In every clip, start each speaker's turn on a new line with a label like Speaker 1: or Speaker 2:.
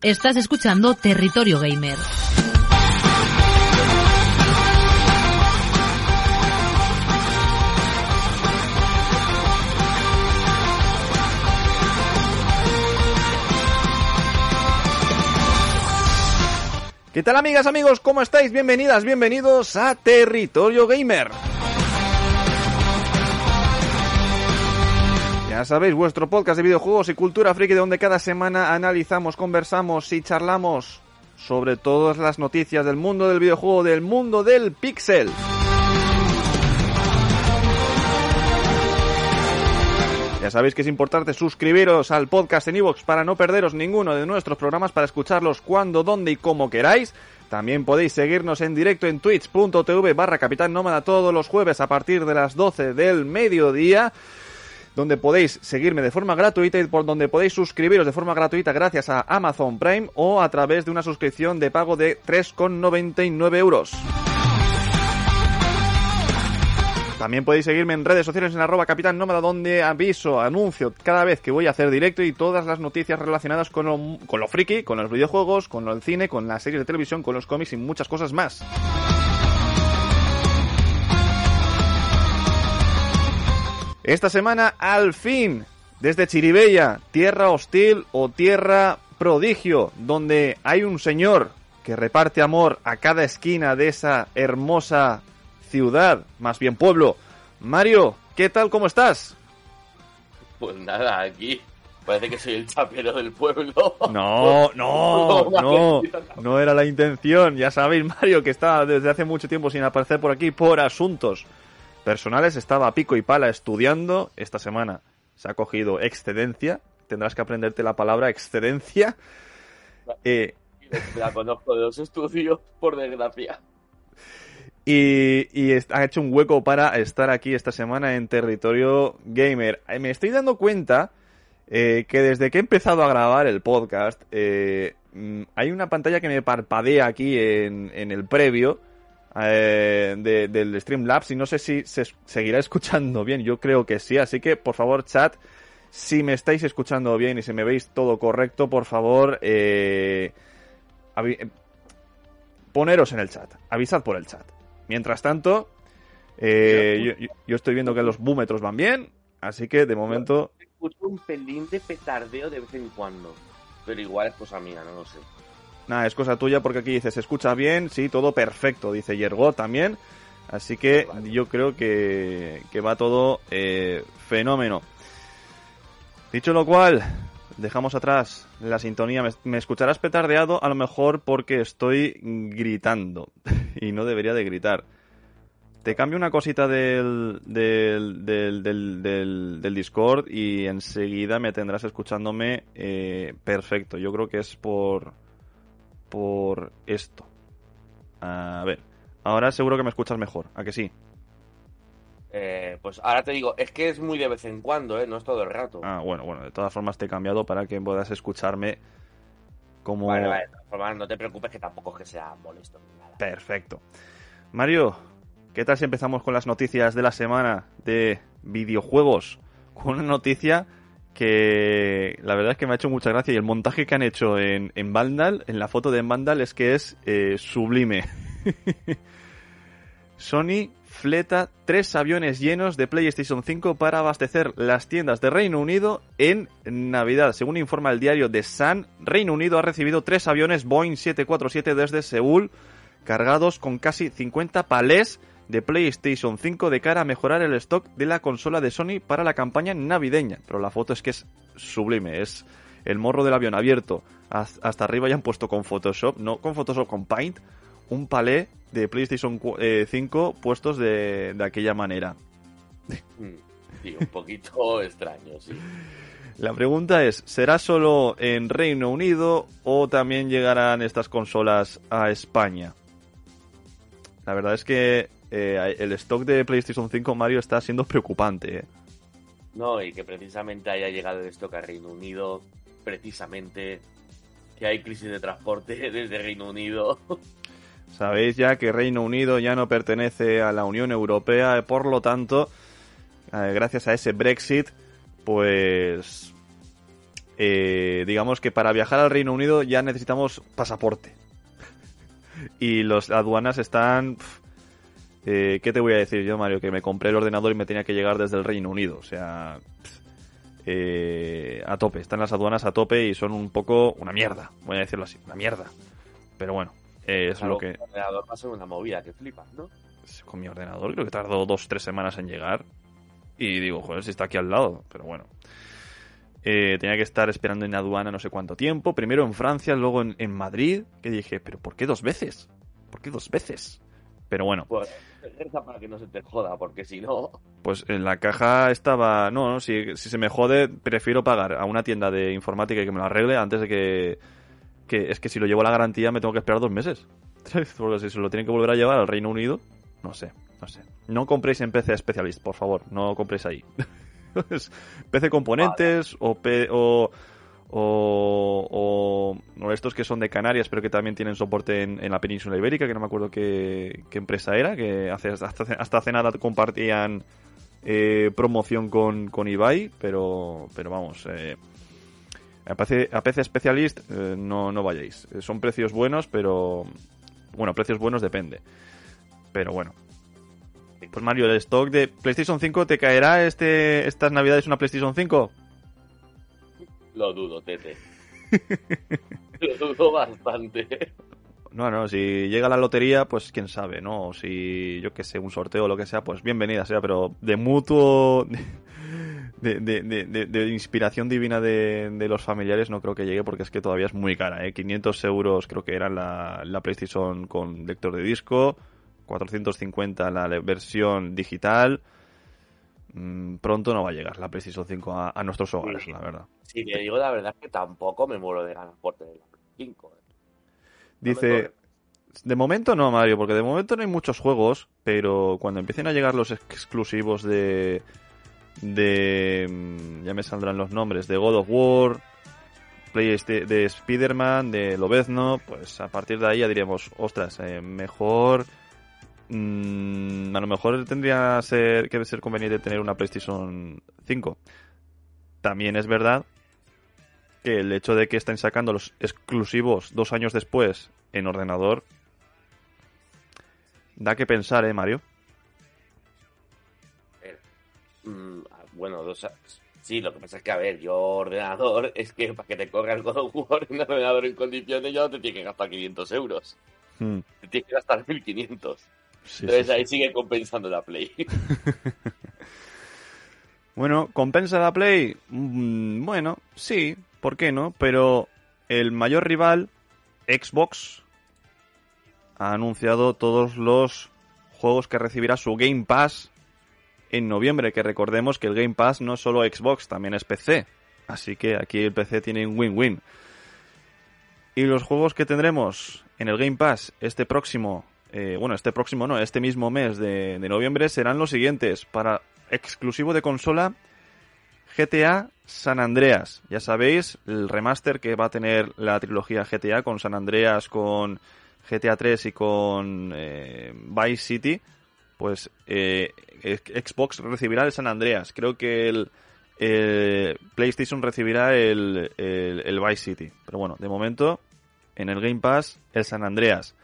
Speaker 1: Estás escuchando Territorio Gamer.
Speaker 2: ¿Qué tal amigas, amigos? ¿Cómo estáis? Bienvenidas, bienvenidos a Territorio Gamer. Ya sabéis, vuestro podcast de videojuegos y cultura friki donde cada semana analizamos, conversamos y charlamos sobre todas las noticias del mundo del videojuego, del mundo del pixel. Ya sabéis que es importante suscribiros al podcast en iVoox para no perderos ninguno de nuestros programas, para escucharlos cuando, dónde y como queráis. También podéis seguirnos en directo en twitch.tv barra Capitán Nómada todos los jueves a partir de las 12 del mediodía donde podéis seguirme de forma gratuita y por donde podéis suscribiros de forma gratuita gracias a Amazon Prime o a través de una suscripción de pago de 3,99 euros. También podéis seguirme en redes sociales en arroba capitán nómada donde aviso, anuncio cada vez que voy a hacer directo y todas las noticias relacionadas con lo, con lo friki, con los videojuegos, con el cine, con las series de televisión, con los cómics y muchas cosas más. Esta semana, al fin, desde Chiribella, tierra hostil o tierra prodigio, donde hay un señor que reparte amor a cada esquina de esa hermosa ciudad, más bien pueblo. Mario, ¿qué tal? ¿Cómo estás?
Speaker 3: Pues nada, aquí parece que soy el chapero del pueblo.
Speaker 2: No, no, no, no era la intención. Ya sabéis, Mario, que está desde hace mucho tiempo sin aparecer por aquí por asuntos personales. Estaba a pico y pala estudiando. Esta semana se ha cogido excedencia. Tendrás que aprenderte la palabra excedencia.
Speaker 3: Eh, la conozco de los estudios, por desgracia.
Speaker 2: Y, y, ha hecho un hueco para estar aquí esta semana en territorio gamer. Eh, me estoy dando cuenta eh, que desde que he empezado a grabar el podcast, eh, hay una pantalla que me parpadea aquí en, en el previo eh, de, del Streamlabs y no sé si se seguirá escuchando bien. Yo creo que sí, así que por favor, chat, si me estáis escuchando bien y si me veis todo correcto, por favor, eh, poneros en el chat, avisad por el chat. Mientras tanto, eh, yo, yo, estoy viendo que los búmetros van bien, así que de momento...
Speaker 3: Escucho un pelín de petardeo de vez en cuando, pero igual es cosa mía, no lo sé.
Speaker 2: Nada, es cosa tuya porque aquí dice, se escucha bien, sí, todo perfecto, dice Yergo también. Así que vale. yo creo que, que va todo eh, fenómeno. Dicho lo cual, dejamos atrás la sintonía. Me, me, escucharás petardeado a lo mejor porque estoy gritando y no debería de gritar. Te cambio una cosita del, del, del, del, del Discord y enseguida me tendrás escuchándome eh, perfecto. Yo creo que es por, por esto. A ver, ahora seguro que me escuchas mejor, ¿a que sí?
Speaker 3: Eh, pues ahora te digo, es que es muy de vez en cuando, ¿eh? No es todo el rato.
Speaker 2: Ah, bueno, bueno, de todas formas te he cambiado para que puedas escucharme como...
Speaker 3: Vale, vale, de todas formas no te preocupes que tampoco es que sea molesto ni nada.
Speaker 2: Perfecto. Mario, ¿qué tal si empezamos con las noticias de la semana de videojuegos? Con una noticia que la verdad es que me ha hecho mucha gracia y el montaje que han hecho en, en Vandal, en la foto de Vandal, es que es eh, sublime. Sony fleta tres aviones llenos de PlayStation 5 para abastecer las tiendas de Reino Unido en Navidad. Según informa el diario The Sun, Reino Unido ha recibido tres aviones Boeing 747 desde Seúl cargados con casi 50 palés de PlayStation 5 de cara a mejorar el stock de la consola de Sony para la campaña navideña. Pero la foto es que es sublime, es el morro del avión abierto hasta arriba ya han puesto con Photoshop, no con Photoshop, con Paint, un palé de PlayStation 5 puestos de, de aquella manera.
Speaker 3: Sí, un poquito extraño, sí.
Speaker 2: La pregunta es, ¿será solo en Reino Unido o también llegarán estas consolas a España? La verdad es que eh, el stock de PlayStation 5 Mario está siendo preocupante. ¿eh?
Speaker 3: No, y que precisamente haya llegado el stock a Reino Unido, precisamente que hay crisis de transporte desde Reino Unido.
Speaker 2: Sabéis ya que Reino Unido ya no pertenece a la Unión Europea, por lo tanto, eh, gracias a ese Brexit, pues eh, digamos que para viajar al Reino Unido ya necesitamos pasaporte. y los aduanas están... eh, ¿Qué te voy a decir yo, Mario? Que me compré el ordenador y me tenía que llegar desde el Reino Unido. O sea, eh, a tope. Están las aduanas a tope y son un poco una mierda. Voy a decirlo así, una mierda. Pero bueno, eh, es
Speaker 3: Claro,
Speaker 2: lo que...
Speaker 3: El ordenador va a ser una movida que flipas, ¿no?
Speaker 2: Con mi ordenador creo que tardó dos, tres semanas en llegar. Y digo, joder, si está aquí al lado. Pero bueno. Eh, tenía que estar esperando en aduana no sé cuánto tiempo. Primero en Francia, luego en, en Madrid. Que dije, ¿pero por qué dos veces? ¿Por qué dos veces? Pero bueno,
Speaker 3: Pues para que no se te joda, porque si no,
Speaker 2: pues en la caja estaba. No, no, si, si se me jode, prefiero pagar a una tienda de informática y que me lo arregle antes de que. que es que si lo llevo a la garantía me tengo que esperar dos meses. Porque si se lo tienen que volver a llevar al Reino Unido, no sé, no sé. No compréis en PC Specialist, por favor, no compréis ahí. PC Componentes o, P- o, o, o- o estos que son de Canarias, pero que también tienen soporte en, en la península ibérica, que no me acuerdo qué, qué empresa era, que hace, hasta, hasta hace nada compartían eh, promoción con, con Ibai, pero, pero vamos, eh, a, PC, a Specialist eh, no, no vayáis. Eh, Son precios buenos, pero... Bueno, precios buenos depende. Pero bueno. Pues Mario, el stock de PlayStation 5 te caerá este estas navidades una PlayStation 5?
Speaker 3: Lo dudo, Tete. lo dudo bastante.
Speaker 2: No, no, si llega la lotería, pues quién sabe, ¿no? Si, yo que sé, un sorteo o lo que sea, pues bienvenida sea, pero de mutuo, de, de, de, de- inspiración divina de, los familiares no creo que llegue porque es que todavía es muy cara, ¿eh? 500 euros creo que era la, la PlayStation con lector de disco, 450 la versión digital. Mm, pronto no va a llegar la PlayStation 5 a, a nuestros hogares,
Speaker 3: Sí.
Speaker 2: la verdad.
Speaker 3: Si te digo la verdad es que tampoco me muero de ganas por tener la 5. ¿eh?
Speaker 2: Dice, de momento no, Mario, porque de momento no hay muchos juegos, pero cuando empiecen a llegar los exclusivos de... de mm, ya me saldrán los nombres, de God of War, Play de Spider-Man, de Lobezno, pues a partir de ahí ya diremos, ostras, eh, mejor... mm, a lo mejor tendría ser, que ser conveniente tener una PlayStation 5. También es verdad que el hecho de que estén sacando los exclusivos dos años después en ordenador da que pensar, ¿eh, Mario?
Speaker 3: Mm, ah, bueno, dos a- Sí, lo que pasa es que, a ver, yo ordenador, es que para que te corra el God of War en ordenador en condiciones, ya no te tienes que gastar 500 euros.
Speaker 2: Hmm,
Speaker 3: Te tienes que gastar 1500.
Speaker 2: Sí,
Speaker 3: Entonces
Speaker 2: sí, sí.
Speaker 3: ahí sigue compensando la Play.
Speaker 2: Bueno, ¿compensa la Play? Mm, bueno, sí, ¿por qué no? Pero el mayor rival, Xbox, ha anunciado todos los juegos que recibirá su Game Pass en noviembre, que recordemos que el Game Pass no es solo Xbox, también es PC. Así que aquí el PC tiene un win-win. Y los juegos que tendremos en el Game Pass este próximo, eh, bueno, este próximo no, este mismo mes de, noviembre serán los siguientes. Para exclusivo de consola, GTA San Andreas. Ya sabéis, el remaster que va a tener la trilogía GTA con San Andreas, con GTA 3 y con eh, Vice City. Pues eh, Xbox recibirá el San Andreas. Creo que el PlayStation recibirá el, el, el Vice City. Pero bueno, de momento, en el Game Pass, el San Andreas.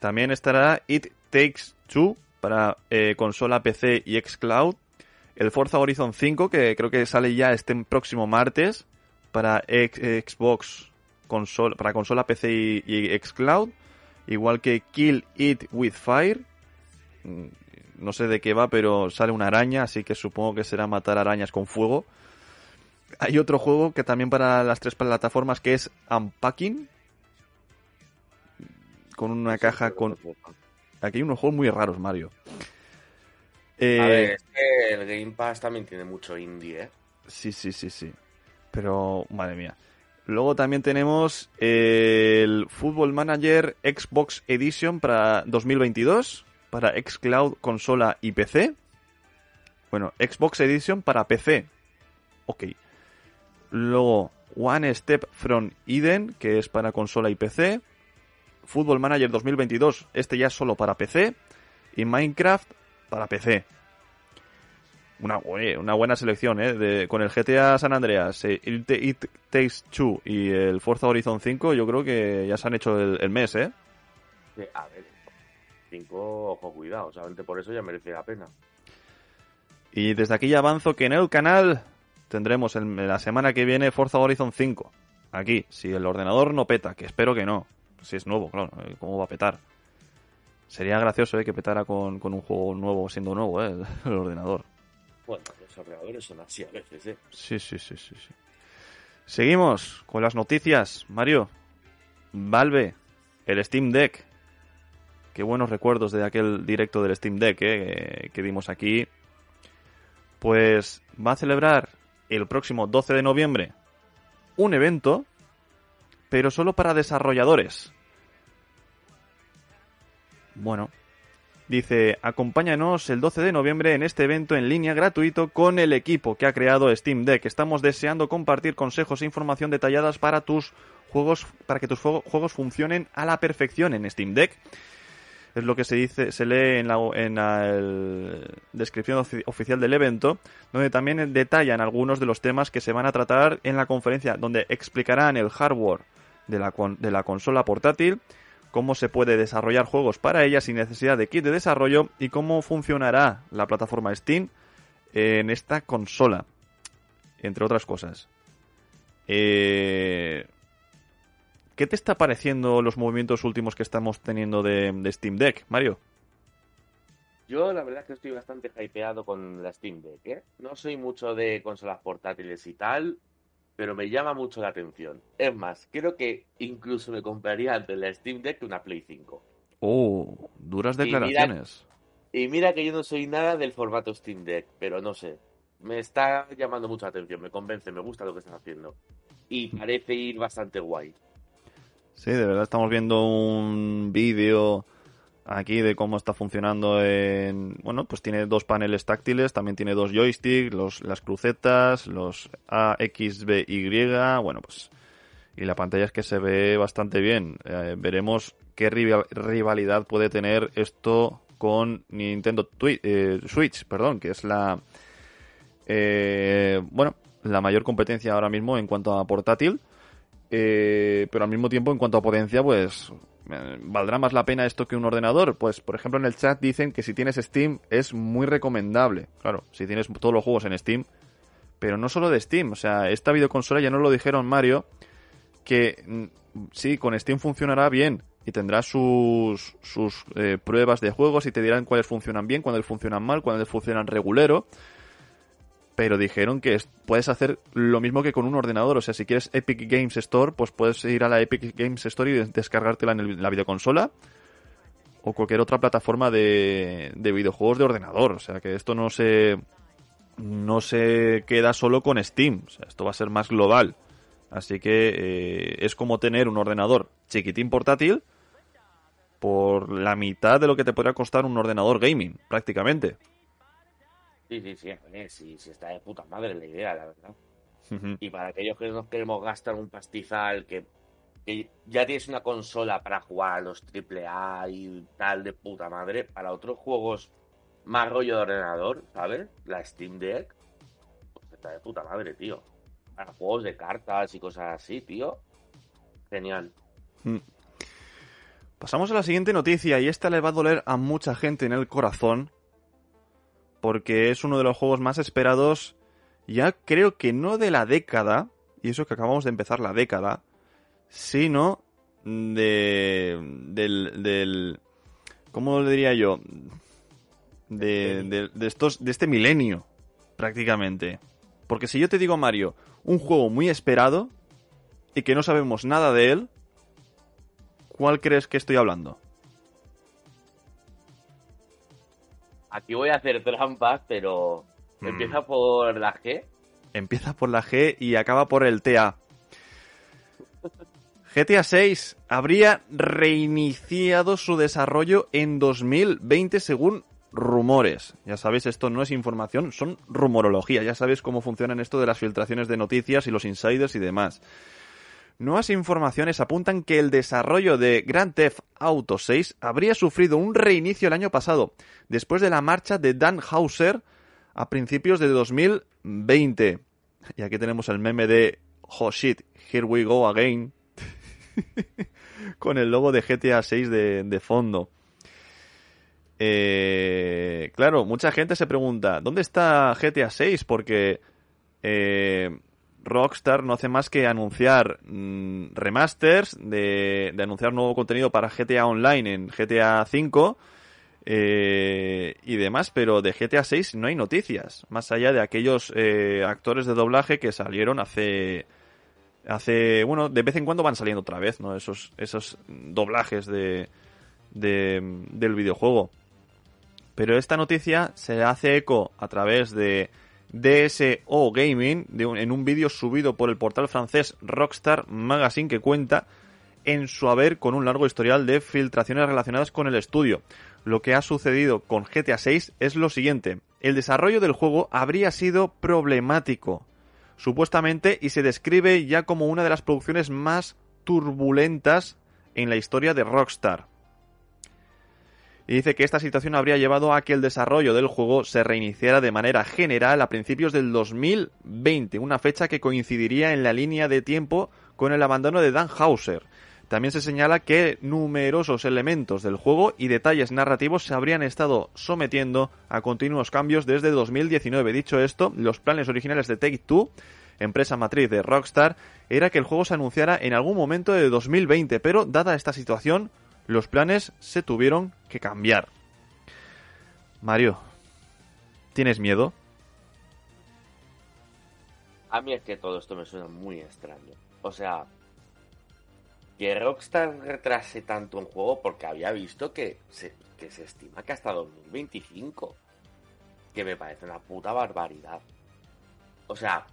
Speaker 2: También estará It Takes Two para eh, consola PC y Xcloud. El Forza Horizon 5, que creo que sale ya este próximo martes para Xbox, console, para consola PC y, y Xcloud. Igual que Kill It With Fire. Mm, No sé de qué va, pero sale una araña, así que supongo que será matar arañas con fuego. Hay otro juego que también para las tres plataformas que es Unpacking. Con una caja con... Aquí hay unos juegos muy raros, Mario. Eh,
Speaker 3: A ver, es que el Game Pass también tiene mucho indie, ¿eh?
Speaker 2: Sí, sí, sí, sí. Pero, madre mía. Luego también tenemos el Football Manager Xbox Edition para 2022, para Xcloud, consola y PC. Bueno, Xbox Edition para PC. Ok. Luego, One Step from Eden, que es para consola y PC. Football Manager 2022, este ya es solo para PC. Y Minecraft para PC. una, una buena selección, ¿eh? De, con el GTA San Andreas, eh, It, Takes Two y el Forza Horizon 5, yo creo que ya se han hecho el, mes, ¿eh?
Speaker 3: a ver, 5, ojo, cuidado, solamente por eso ya merece la pena.
Speaker 2: Y desde aquí ya avanzo que en el canal tendremos en la semana que viene Forza Horizon 5. Aquí, si el ordenador no peta, que espero que no. Si es nuevo, claro, eh, ¿cómo va a petar? Sería gracioso ¿eh? que petara con, con un juego nuevo, siendo nuevo, ¿eh? el ordenador.
Speaker 3: Bueno, los ordenadores son así a veces, ¿eh?
Speaker 2: Sí, sí, sí, sí, sí. Seguimos con las noticias. Mario, Valve, el Steam Deck. Qué buenos recuerdos de aquel directo del Steam Deck ¿eh? que dimos aquí. Pues va a celebrar el próximo 12 de noviembre un evento, pero solo para desarrolladores. Bueno, dice, acompáñanos el 12 de noviembre en este evento en línea gratuito con el equipo que ha creado Steam Deck. Estamos deseando compartir consejos e información detalladas para tus juegos, para que tus juegos funcionen a la perfección en Steam Deck es lo que se dice, se lee en la, en la descripción oficial del evento, donde también detallan algunos de los temas que se van a tratar en la conferencia, donde explicarán el hardware de la, de la consola portátil, cómo se puede desarrollar juegos para ella sin necesidad de kit de desarrollo y cómo funcionará la plataforma Steam en esta consola, entre otras cosas. Eh, ¿Qué te está pareciendo los movimientos últimos que estamos teniendo de, Steam Deck, Mario?
Speaker 3: Yo la verdad es que estoy bastante hypeado con la Steam Deck, ¿eh? No soy mucho de consolas portátiles y tal, pero me llama mucho la atención. Es más, creo que incluso me compraría antes la Steam Deck que una Play 5.
Speaker 2: Oh, duras declaraciones.
Speaker 3: Y mira, que yo no soy nada del formato Steam Deck, pero no sé. Me está llamando mucho la atención, me convence, me gusta lo que están haciendo. Y parece ir bastante guay.
Speaker 2: Sí, de verdad estamos viendo un vídeo aquí de cómo está funcionando en... Bueno, pues tiene dos paneles táctiles, también tiene dos joysticks, los, las crucetas, los A, X, B, Y, bueno, pues... Y la pantalla es que se ve bastante bien. Eh, veremos qué rivalidad puede tener esto con Nintendo eh, Switch, perdón, que es la... Eh, bueno, la mayor competencia ahora mismo en cuanto a portátil eh, pero al mismo tiempo, en cuanto a potencia, pues ¿Valdrá más la pena esto que un ordenador? Pues, por ejemplo, en el chat dicen que si tienes Steam es muy recomendable. Claro, si tienes todos los juegos en Steam. Pero no solo de Steam. O sea, esta videoconsola ya no lo dijeron Mario. Que mm, sí, con Steam funcionará bien. Y tendrá sus, sus eh, pruebas de juegos y te dirán cuáles funcionan bien, cuáles funcionan mal, cuáles funcionan regulero pero dijeron que puedes hacer lo mismo que con un ordenador. O sea, si quieres Epic Games Store, pues puedes ir a la Epic Games Store y descargártela en la videoconsola o cualquier otra plataforma de, videojuegos de ordenador. O sea, que esto no se, no se queda solo con Steam. O sea, esto va a ser más global. Así que eh, es como tener un ordenador chiquitín portátil por la mitad de lo que te podría costar un ordenador gaming, prácticamente.
Speaker 3: Sí, sí, sí, sí, sí, está de puta madre la idea, la verdad. Y para aquellos que nos queremos gastar un pastizal, que, ya tienes una consola para jugar a los AAA y tal de puta madre, para otros juegos más rollo de ordenador, ¿sabes? La Steam Deck, pues está de puta madre, tío. Para juegos de cartas y cosas así, tío. Genial. Mm.
Speaker 2: Pasamos a la siguiente noticia y esta le va a doler a mucha gente en el corazón porque es uno de los juegos más esperados, ya creo que no de la década, y eso que acabamos de empezar la década, sino de, del, del ¿cómo le diría yo? De, de, estos, de este milenio, prácticamente. Porque si yo te digo, Mario, un juego muy esperado y que no sabemos nada de él, ¿cuál crees que estoy hablando?
Speaker 3: Aquí voy a hacer trampas, pero mm. empieza por la G.
Speaker 2: Empieza por la G y acaba por el TA. GTA 6 habría reiniciado su desarrollo en 2020 según rumores. Ya sabéis, esto no es información, son rumorología. Ya sabéis cómo funcionan esto de las filtraciones de noticias y los insiders y demás. Nuevas informaciones apuntan que el desarrollo de Grand Theft Auto 6 habría sufrido un reinicio el año pasado, después de la marcha de Dan Hauser a principios de 2020. Y aquí tenemos el meme de Oh shit, here we go again. Con el logo de GTA 6 de, fondo. Eh, claro, mucha gente se pregunta, ¿dónde está GTA 6? Porque eh, Rockstar no hace más que anunciar mm, remasters, de, anunciar nuevo contenido para GTA Online en GTA 5 eh, y demás, pero de GTA 6 no hay noticias, más allá de aquellos eh, actores de doblaje que salieron hace hace bueno de vez en cuando van saliendo otra vez no esos esos doblajes de, de del videojuego. Pero esta noticia se hace eco a través de DSO Gaming en un vídeo subido por el portal francés Rockstar Magazine que cuenta en su haber con un largo historial de filtraciones relacionadas con el estudio. Lo que ha sucedido con GTA 6 es lo siguiente. El desarrollo del juego habría sido problemático, supuestamente, y se describe ya como una de las producciones más turbulentas en la historia de Rockstar y dice que esta situación habría llevado a que el desarrollo del juego se reiniciara de manera general a principios del 2020, una fecha que coincidiría en la línea de tiempo con el abandono de Dan Hauser. También se señala que numerosos elementos del juego y detalles narrativos se habrían estado sometiendo a continuos cambios desde 2019. Dicho esto, los planes originales de Take Two, empresa matriz de Rockstar, era que el juego se anunciara en algún momento de 2020, pero dada esta situación, los planes se tuvieron que cambiar. Mario, ¿tienes miedo?
Speaker 3: A mí es que todo esto me suena muy extraño. O sea, que Rockstar retrase tanto un juego porque había visto que se, que se estima que hasta 2025. Que me parece una puta barbaridad. O sea,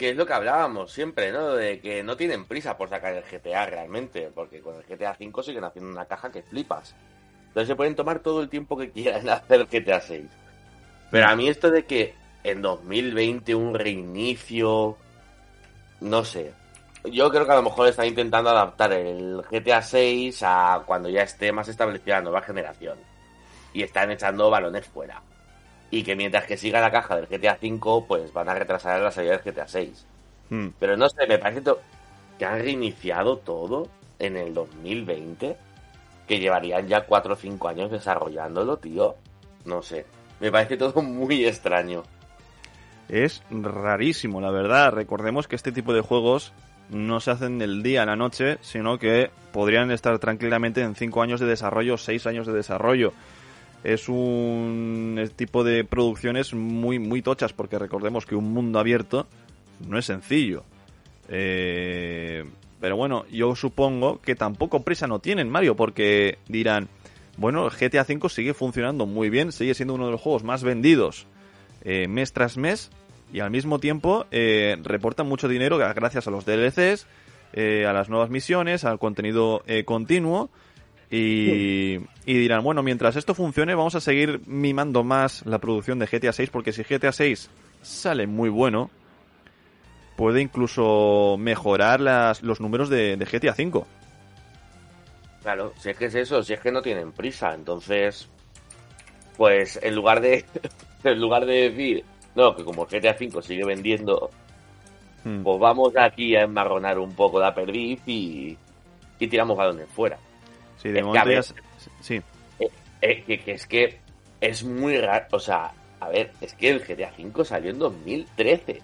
Speaker 3: que es lo que hablábamos siempre, ¿no? De que no tienen prisa por sacar el GTA realmente, porque con el GTA 5 siguen haciendo una caja que flipas. Entonces se pueden tomar todo el tiempo que quieran hacer el GTA 6. Pero a mí esto de que en 2020 un reinicio, no sé. Yo creo que a lo mejor están intentando adaptar el GTA 6 a cuando ya esté más establecida la nueva generación. Y están echando balones fuera y que mientras que siga la caja del GTA V, pues van a retrasar la salida del GTA 6. Hmm. Pero no sé, me parece que han reiniciado todo en el 2020, que llevarían ya 4 o 5 años desarrollándolo, tío. No sé, me parece todo muy extraño.
Speaker 2: Es rarísimo, la verdad. Recordemos que este tipo de juegos no se hacen del día a la noche, sino que podrían estar tranquilamente en 5 años de desarrollo, 6 años de desarrollo es un tipo de producciones muy, muy tochas, porque recordemos que un mundo abierto no es sencillo. Eh, pero bueno, yo supongo que tampoco prisa no tienen, Mario, porque dirán, bueno, GTA V sigue funcionando muy bien, sigue siendo uno de los juegos más vendidos eh, mes tras mes, y al mismo tiempo eh, reportan mucho dinero gracias a los DLCs, a las nuevas misiones, al contenido continuo, y, dirán, bueno, mientras esto funcione, vamos a seguir mimando más la producción de GTA 6, porque si GTA 6 sale muy bueno, puede incluso mejorar las, los números de, GTA 5.
Speaker 3: Claro, si es que es eso, si es que no tienen prisa, entonces, pues en lugar de, en lugar de decir, no, que como GTA 5 sigue vendiendo, hmm. pues vamos aquí a enmarronar un poco la perdiz y, y tiramos balones fuera.
Speaker 2: Sí, de momento Sí.
Speaker 3: Eh, eh, que, es que es muy raro. O sea, a ver, es que el GTA V salió en 2013.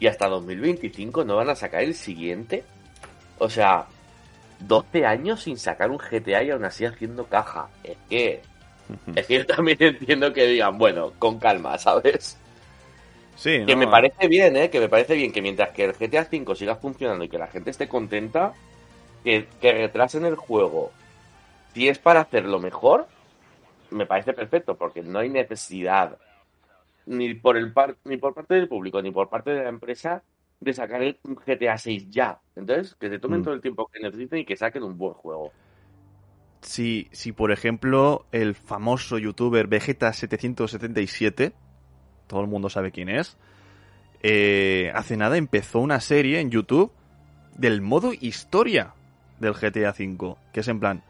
Speaker 3: Y hasta 2025 no van a sacar el siguiente. O sea, 12 años sin sacar un GTA y aún así haciendo caja. Es que. Es que yo también entiendo que digan, bueno, con calma, ¿sabes?
Speaker 2: Sí,
Speaker 3: Que me parece bien, ¿eh? Que me parece bien que mientras que el GTA V siga funcionando y que la gente esté contenta, que, que retrasen el juego si es para hacerlo mejor, me parece perfecto, porque no hay necesidad ni por el ni por parte del público ni por parte de la empresa de sacar un GTA 6 ya. Entonces, que se tomen mm. todo el tiempo que necesiten y que saquen un buen juego.
Speaker 2: Si, si por ejemplo, el famoso youtuber Vegeta777, todo el mundo sabe quién es, eh, hace nada empezó una serie en YouTube del modo historia del GTA V, que es en plan,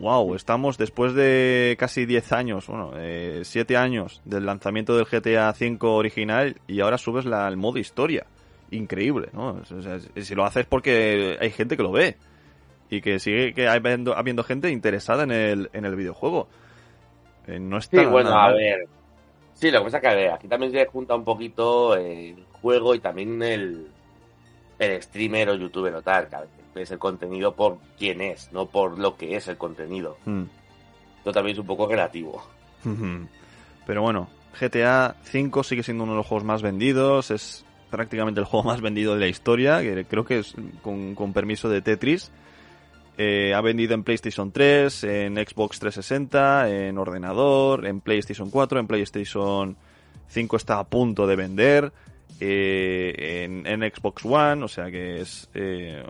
Speaker 2: wow, estamos después de casi 10 años, bueno, eh, 7 años del lanzamiento del GTA V original y ahora subes la, el modo historia. Increíble, ¿no? O sea, si lo haces porque hay gente que lo ve y que sigue que habiendo, habiendo gente interesada en el, en el videojuego. Eh, no está
Speaker 3: Sí, bueno,
Speaker 2: nada
Speaker 3: a ver. Sí, lo que pasa es que a ver, aquí también se junta un poquito el juego y también el, el streamer o youtuber o tal, que a veces ves el contenido por quién es, no por lo que es el contenido.
Speaker 2: Mm.
Speaker 3: Esto también es un poco relativo.
Speaker 2: Pero bueno, GTA V sigue siendo uno de los juegos más vendidos, es prácticamente el juego más vendido de la historia, que creo que es con, con permiso de Tetris. Eh, ha vendido en PlayStation 3, en Xbox 360, en ordenador, en PlayStation 4, en PlayStation 5 está a punto de vender, eh, en, en Xbox One, o sea que es eh,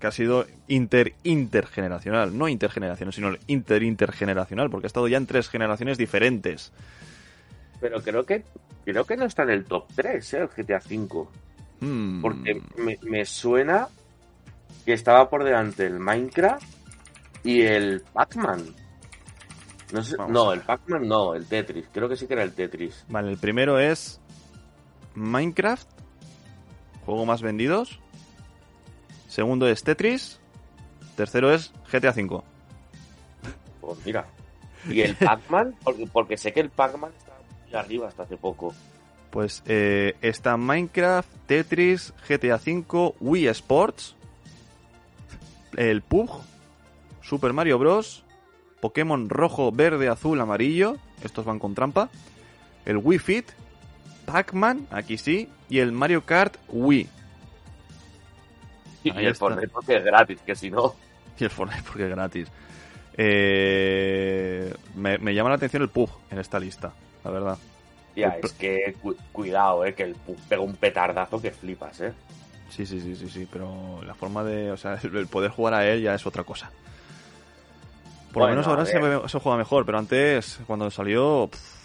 Speaker 2: que ha sido inter intergeneracional, no intergeneracional, sino inter intergeneracional, porque ha estado ya en tres generaciones diferentes.
Speaker 3: Pero creo que creo que no está en el top 3, ¿eh? el GTA V.
Speaker 2: Hmm.
Speaker 3: Porque me, me suena que estaba por delante el Minecraft y el Pac-Man. No, sé, no el Pac-Man no, el Tetris. Creo que sí que era el Tetris.
Speaker 2: Vale, el primero es Minecraft, juego más vendidos. Segundo es Tetris. Tercero es GTA V.
Speaker 3: Pues mira. Y el Pac-Man, porque, porque sé que el Pac-Man estaba muy arriba hasta hace poco.
Speaker 2: Pues eh, está Minecraft, Tetris, GTA V, Wii Sports, el PUG, Super Mario Bros, Pokémon rojo, verde, azul, amarillo, estos van con trampa, el Wii Fit, Pac-Man, aquí sí, y el Mario Kart Wii.
Speaker 3: Y
Speaker 2: Ahí
Speaker 3: el
Speaker 2: está.
Speaker 3: Fortnite porque es gratis, que si no...
Speaker 2: Y el Fortnite porque es gratis. Eh, me, me llama la atención el PUG en esta lista, la verdad.
Speaker 3: Ya,
Speaker 2: El-
Speaker 3: es que cu- cuidado, eh, que el Pug pega un petardazo que flipas, eh.
Speaker 2: Sí, sí, sí, sí, sí, pero la forma de, o sea, el poder jugar a él ya es otra cosa. Por
Speaker 3: Bueno,
Speaker 2: lo menos ahora se, juega mejor, pero antes, cuando salió, pff,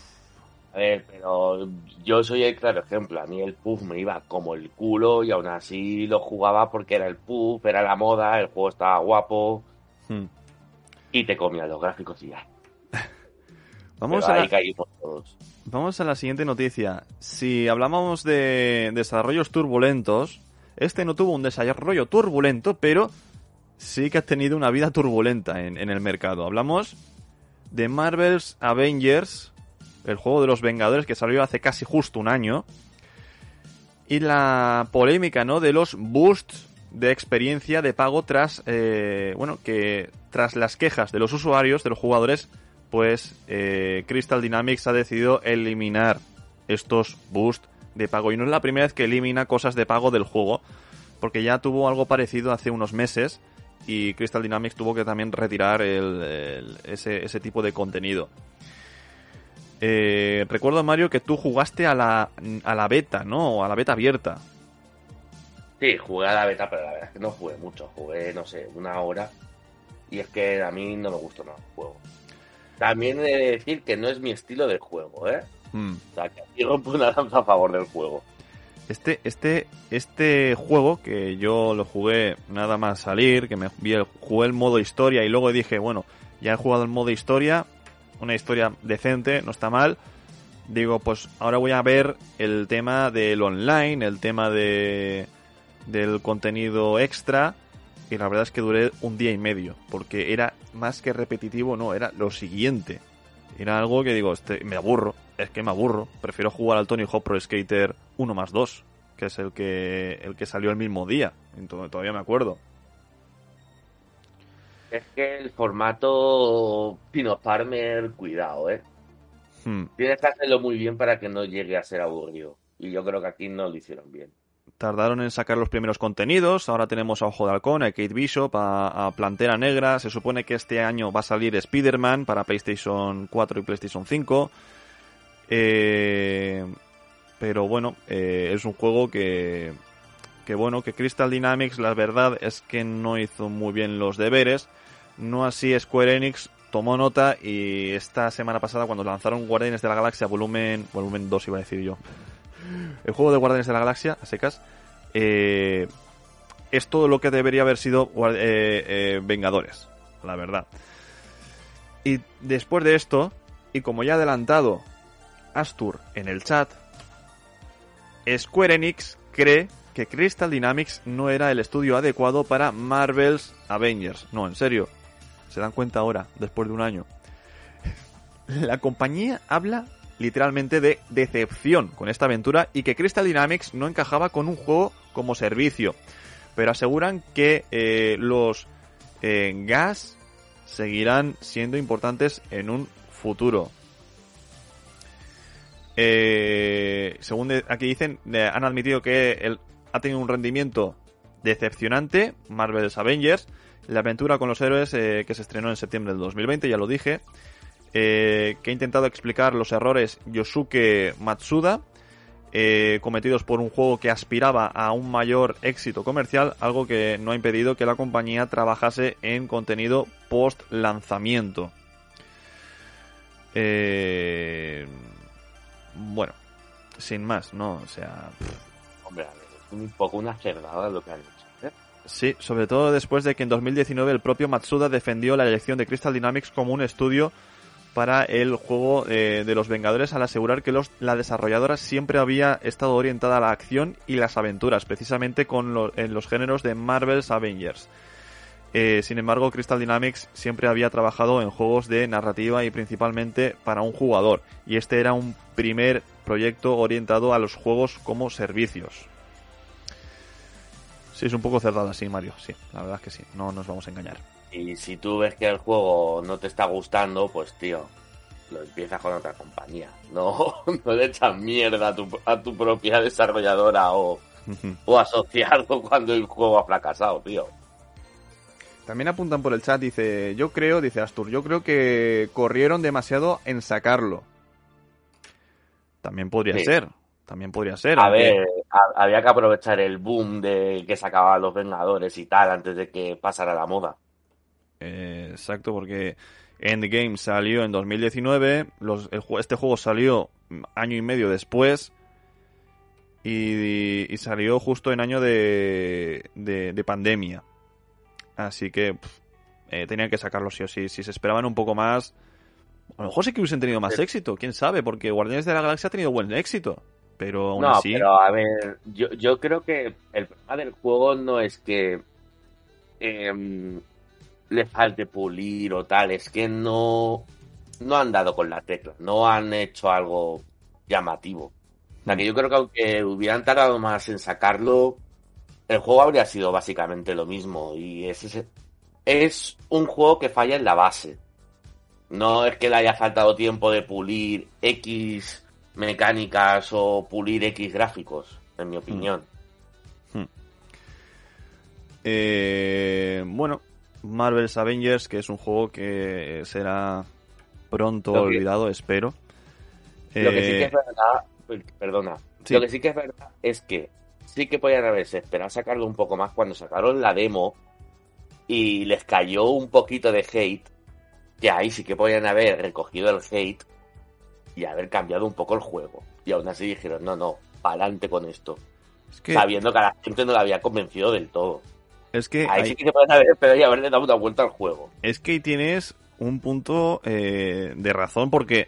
Speaker 3: A ver, pero yo soy el claro ejemplo. A mí el Puff me iba como el culo y aún así lo jugaba porque era el Puff, era la moda, el juego estaba guapo
Speaker 2: hmm.
Speaker 3: y te comían los gráficos y ya.
Speaker 2: vamos, a la,
Speaker 3: todos.
Speaker 2: vamos a la siguiente noticia. Si hablamos de desarrollos turbulentos, este no tuvo un desarrollo turbulento, pero sí que ha tenido una vida turbulenta en, en el mercado. Hablamos de Marvel's Avengers, el juego de los Vengadores que salió hace casi justo un año. Y la polémica, ¿no? De los boosts de experiencia de pago tras, eh, bueno, que tras las quejas de los usuarios, de los jugadores, pues eh, Crystal Dynamics ha decidido eliminar estos boosts de pago. Y no es la primera vez que elimina cosas de pago del juego, porque ya tuvo algo parecido hace unos meses y Crystal Dynamics tuvo que también retirar ese, ese tipo de contenido. Eh, recuerdo, Mario, que tú jugaste a la, a la beta, ¿no? A la beta abierta.
Speaker 3: Sí, jugué a la beta, pero la verdad es que no jugué mucho. Jugué, no sé, una hora. Y es que a mí no me gustó nada el juego. También he de decir que no es mi estilo de juego, ¿eh?
Speaker 2: Hmm.
Speaker 3: O sea, que aquí rompo una lanza a favor del juego.
Speaker 2: Este, este, este juego que yo lo jugué nada más salir, que me jugué el modo historia y luego dije, bueno, ya he jugado el modo historia, una historia decente, no está mal. Digo, pues ahora voy a ver el tema del online, el tema de del contenido extra. Y la verdad es que duré un día y medio, porque era más que repetitivo, no, era lo siguiente. Era algo que digo, este, me aburro, es que me aburro. Prefiero jugar al Tony Hawk Pro Skater 1 más 2, que es el que, el que salió el mismo día. Entonces, todavía me acuerdo.
Speaker 3: Es que el formato Pino Farmer, cuidado, ¿eh?
Speaker 2: Hmm.
Speaker 3: Tienes que hacerlo muy bien para que no llegue a ser aburrido. Y yo creo que aquí no lo hicieron bien.
Speaker 2: Tardaron en sacar los primeros contenidos. Ahora tenemos a Ojo de Halcón, a Kate Bishop, a, a Plantera Negra. Se supone que este año va a salir Spider-Man para PlayStation 4 y PlayStation 5. Eh, pero bueno, eh, es un juego que, que bueno, que Crystal Dynamics, la verdad es que no hizo muy bien los deberes. No así Square Enix tomó nota y esta semana pasada cuando lanzaron Guardianes de la Galaxia volumen volumen 2 iba a decir yo. El juego de Guardianes de la Galaxia, a secas, eh, es todo lo que debería haber sido eh, eh, Vengadores, la verdad. Y después de esto, y como ya ha adelantado Astur en el chat, Square Enix cree que Crystal Dynamics no era el estudio adecuado para Marvel's Avengers. No, en serio. Se dan cuenta ahora, después de un año. La compañía habla literalmente de decepción con esta aventura y que Crystal Dynamics no encajaba con un juego como servicio. Pero aseguran que eh, los eh, gas seguirán siendo importantes en un futuro. Eh, según aquí dicen, han admitido que ha tenido un rendimiento decepcionante, Marvel's Avengers, la aventura con los héroes que se estrenó en septiembre del 2020, ya lo dije, eh, que ha intentado explicar los errores Yosuke Matsuda, eh, cometidos por un juego que aspiraba a un mayor éxito comercial, algo que no ha impedido que la compañía trabajase en contenido post lanzamiento. Eh, bueno, sin más, ¿no? O sea...
Speaker 3: Hombre, es un poco una cerdada lo que han.
Speaker 2: Sí, sobre todo después de que en 2019 el propio Matsuda defendió la elección de Crystal Dynamics como un estudio para el juego eh, de los Vengadores al asegurar que los, la desarrolladora siempre había estado orientada a la acción y las aventuras, precisamente con en los géneros de Marvel's Avengers. Eh, sin embargo, Crystal Dynamics siempre había trabajado en juegos de narrativa y principalmente para un jugador, y este era un primer proyecto orientado a los juegos como servicios. Sí, es un poco cerrado así, Mario, sí, la verdad es que sí, no nos vamos a engañar.
Speaker 3: Y si tú ves que el juego no te está gustando, pues tío, lo empiezas con otra compañía. No, no le echas mierda a tu, a tu propia desarrolladora o, o asociado cuando el juego ha fracasado, tío.
Speaker 2: También apuntan por el chat, dice, yo creo, dice Astur, yo creo que corrieron demasiado en sacarlo. También podría ser, también podría ser.
Speaker 3: A ver, había que aprovechar el boom de que sacaban los Vengadores y tal antes de que pasara la moda.
Speaker 2: Eh, exacto, porque Endgame salió en 2019, los, este juego salió año y medio después y, salió justo en año de, de, pandemia. Así que eh, tenían que sacarlo sí o sí. Si se esperaban un poco más, a lo mejor sí que hubiesen tenido más éxito, quién sabe, porque Guardianes de la Galaxia ha tenido buen éxito. Pero aún
Speaker 3: no,
Speaker 2: así.
Speaker 3: pero a ver, yo, yo creo que el problema del juego no es que em, le falte pulir o tal, es que no, no han dado con la tecla, no han hecho algo llamativo. O sea, que yo creo que aunque hubieran tardado más en sacarlo, el juego habría sido básicamente lo mismo. Y es, es un juego que falla en la base. No es que le haya faltado tiempo de pulir X mecánicas o pulir X gráficos, en mi opinión.
Speaker 2: Hmm. Hmm. Eh, bueno, Marvel's Avengers, que es un juego que será pronto olvidado, espero.
Speaker 3: Lo que sí que es eh, verdad, perdona, lo que sí que es verdad es que sí que podían haberse esperado sacarlo un poco más cuando sacaron la demo y les cayó un poquito de hate, que ahí sí que podían haber recogido el hate y haber cambiado un poco el juego. Y aún así dijeron, no, no, para adelante con esto. Sabiendo que a la gente no la había convencido del todo.
Speaker 2: Es que
Speaker 3: Ahí sí que se puede saber, pero ya haberle dado una vuelta al juego.
Speaker 2: Es que tienes un punto eh, de razón porque,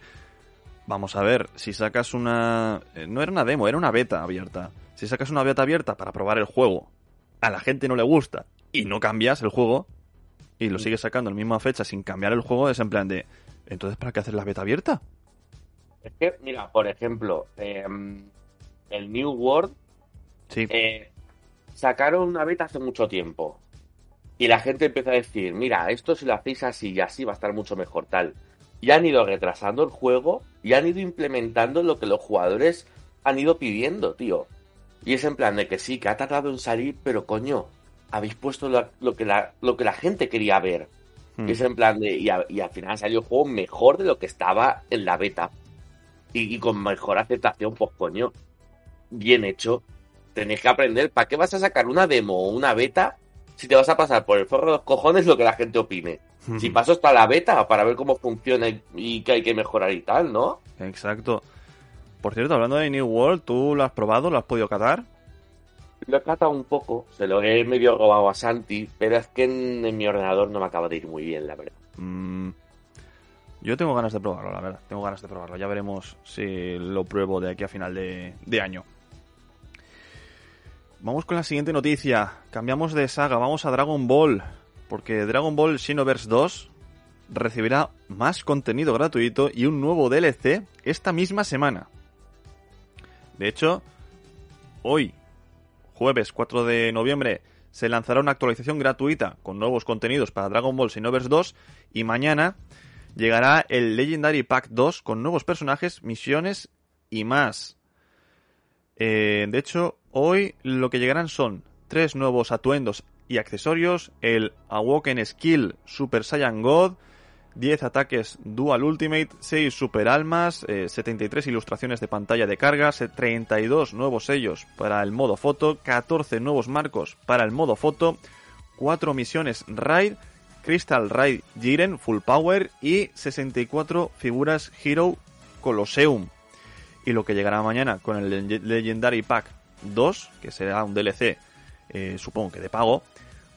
Speaker 2: vamos a ver, si sacas una... Eh, no era una demo, era una beta abierta. Si sacas una beta abierta para probar el juego, a la gente no le gusta y no cambias el juego y lo sigues sacando en la misma fecha sin cambiar el juego, es en plan de... Entonces, ¿para qué hacer la beta abierta?
Speaker 3: Es que, mira, por ejemplo, em, el New World
Speaker 2: sí.
Speaker 3: Eh, sacaron una beta hace mucho tiempo. Y la gente empezó a decir, mira, esto si lo hacéis así y así va a estar mucho mejor tal. Y han ido retrasando el juego y han ido implementando lo que los jugadores han ido pidiendo, tío. Y es en plan de que sí, que ha tardado en salir, pero coño, habéis puesto lo, que, la, lo que la gente quería ver. Y es hmm. en plan de, y, al final salió el juego mejor de lo que estaba en la beta. Y, y con mejor aceptación, pues coño, bien hecho tenéis que aprender. ¿Para qué vas a sacar una demo o una beta si te vas a pasar por el forro de los cojones lo que la gente opine? Si paso hasta la beta para ver cómo funciona y qué hay que mejorar y tal, ¿no?
Speaker 2: Exacto. Por cierto, hablando de New World, ¿tú lo has probado? ¿Lo has podido catar?
Speaker 3: Lo he catado un poco, se lo he medio robado a Santi, pero es que en, mi ordenador no me acaba de ir muy bien, la verdad.
Speaker 2: Mm. Yo tengo ganas de probarlo, la verdad. Tengo ganas de probarlo. Ya veremos si lo pruebo de aquí a final de, año. Vamos con la siguiente noticia. Cambiamos de saga. Vamos a Dragon Ball. Porque Dragon Ball Xenoverse 2 recibirá más contenido gratuito y un nuevo DLC esta misma semana. De hecho, hoy, jueves 4 de noviembre, se lanzará una actualización gratuita con nuevos contenidos para Dragon Ball Xenoverse 2 y mañana llegará el Legendary Pack 2 con nuevos personajes, misiones y más. Eh, de hecho, hoy lo que llegarán son tres nuevos atuendos y accesorios, el Awoken Skill Super Saiyan God, 10 ataques Dual Ultimate, 6 Super Almas, 73 eh, ilustraciones de pantalla de carga, 32 nuevos sellos para el modo foto, 14 nuevos marcos para el modo foto, 4 misiones Raid, Crystal Raid Jiren Full Power y 64 figuras Hero Colosseum. Y lo que llegará mañana con el Legendary Pack 2, que será un DLC, eh, supongo que de pago,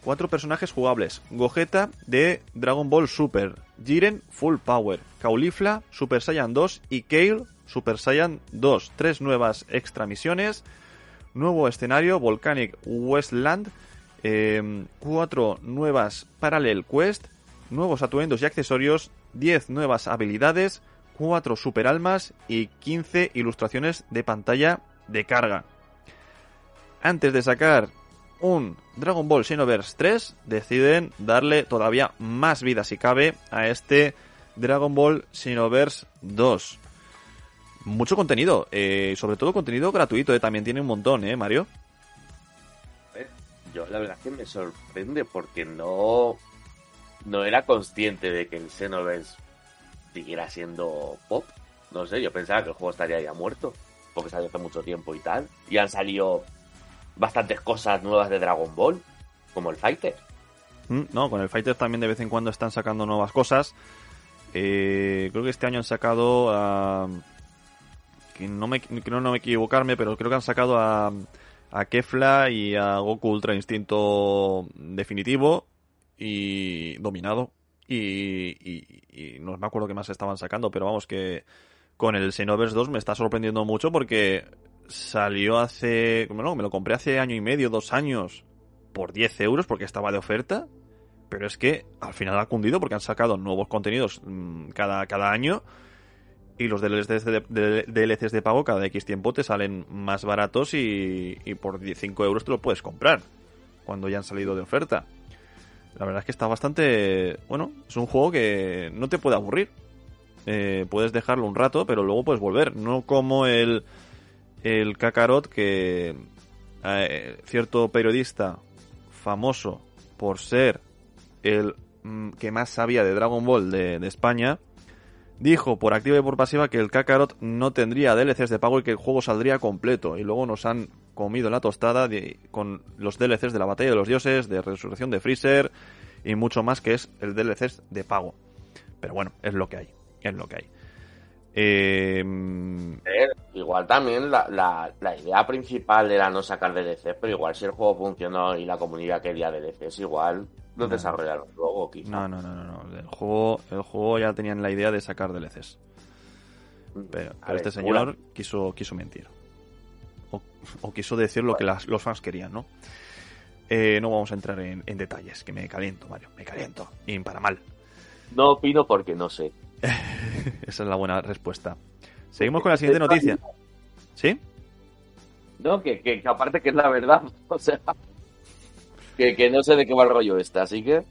Speaker 2: cuatro personajes jugables. Gogeta de Dragon Ball Super, Jiren Full Power, Caulifla Super Saiyan 2 y Kale Super Saiyan 2. Tres nuevas extra misiones, nuevo escenario Volcanic Westland, em, cuatro nuevas Parallel Quest, nuevos atuendos y accesorios, 10 nuevas habilidades, 4 super almas y 15 ilustraciones de pantalla de carga. Antes de sacar un Dragon Ball Xenoverse 3, deciden darle todavía más vida si cabe a este Dragon Ball Xenoverse 2. Mucho contenido, eh, sobre todo contenido gratuito, eh, también tiene un montón, ¿eh, Mario?
Speaker 3: Yo la verdad que me sorprende porque no, no era consciente de que el Xenoverse siguiera siendo pop. No sé, yo pensaba que el juego estaría ya muerto, porque salió hace mucho tiempo y tal. Y han salido bastantes cosas nuevas de Dragon Ball, como el Fighter.
Speaker 2: Mm, no, con el Fighter también de vez en cuando están sacando nuevas cosas. Eh, creo que este año han sacado a... Que no me, no, no me equivocarme, pero creo que han sacado a, a Kefla y a Goku Ultra Instinto definitivo y dominado. Y, y, no me acuerdo qué más estaban sacando, pero vamos que con el Xenoverse 2 me está sorprendiendo mucho porque salió hace. Bueno, me lo compré hace año y medio, dos años, por 10 euros porque estaba de oferta. Pero es que al final ha cundido porque han sacado nuevos contenidos mm, cada, cada año. Y los DLCs de, DLCs de pago cada X tiempo te salen más baratos y, y por 5 euros te lo puedes comprar. Cuando ya han salido de oferta. La verdad es que está bastante. Bueno, es un juego que no te puede aburrir. Eh, puedes dejarlo un rato, pero luego puedes volver. No como el el Kakarot que eh, cierto periodista famoso por ser el mm, que más sabía de Dragon Ball de, España, dijo por activa y por pasiva que el Kakarot no tendría DLCs de pago y que el juego saldría completo. Y luego nos han comido la tostada con los DLCs de la Batalla de los Dioses, de Resurrección de Freezer y mucho más que es el DLCs de pago. Pero bueno, es lo que hay. Es lo que hay. Eh,
Speaker 3: igual también la, la, idea principal era no sacar DLCs, pero igual si el juego funcionó y la comunidad quería DLCs, igual lo no. desarrollaron luego,
Speaker 2: No, no, no, no, El juego, el juego ya tenían la idea de sacar DLCs. Mm, pero, este señor quiso, quiso mentir. O, quiso decir lo que los fans querían, ¿no? Eh, no vamos a entrar en, en, detalles, que me caliento, Mario, me caliento. Y para mal.
Speaker 3: No opino porque no sé.
Speaker 2: Esa es la buena respuesta. Seguimos con la siguiente noticia. ¿Sí?
Speaker 3: No, que, aparte que es la verdad. O sea, que, no sé de qué va el rollo este, así que.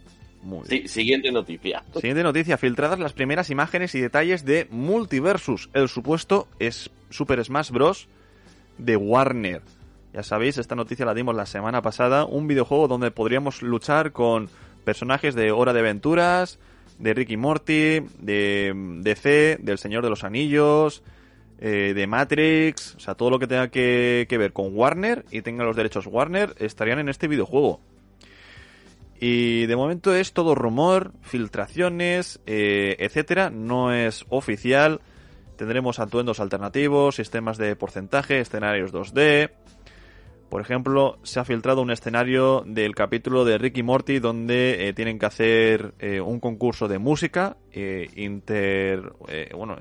Speaker 3: siguiente noticia.
Speaker 2: Siguiente noticia. Filtradas las primeras imágenes y detalles de Multiversus, el supuesto es Super Smash Bros. de Warner. Ya sabéis, esta noticia la dimos la semana pasada. Un videojuego donde podríamos luchar con personajes de Hora de Aventuras, de Ricky Morty, de DC, del Señor de los Anillos, eh, de Matrix, o sea, todo lo que tenga que, ver con Warner y tenga los derechos Warner estarían en este videojuego. Y de momento es todo rumor, filtraciones, eh, etcétera, no es oficial. Tendremos atuendos alternativos, sistemas de porcentaje, escenarios 2D. Por ejemplo, se ha filtrado un escenario del capítulo de Ricky Morty donde eh, tienen que hacer eh, un concurso de música eh, inter, bueno,